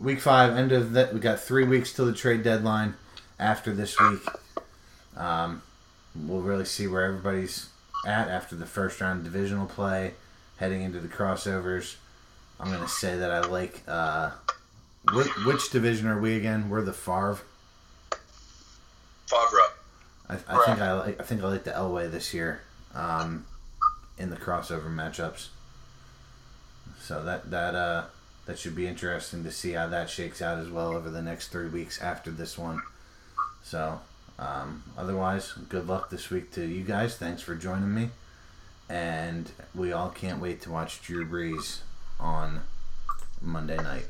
S1: Week five, end of that. We got three weeks till the trade deadline. After this week, um, we'll really see where everybody's at after the first round divisional play, heading into the crossovers. I'm gonna say that I like. Uh, which, which division are we again? We're the Favre.
S3: Favre.
S1: I, I think I like I think I like the Elway this year um, in the crossover matchups. So that that uh, that should be interesting to see how that shakes out as well over the next three weeks after this one. So um, otherwise, good luck this week to you guys. Thanks for joining me, and we all can't wait to watch Drew Brees on Monday night.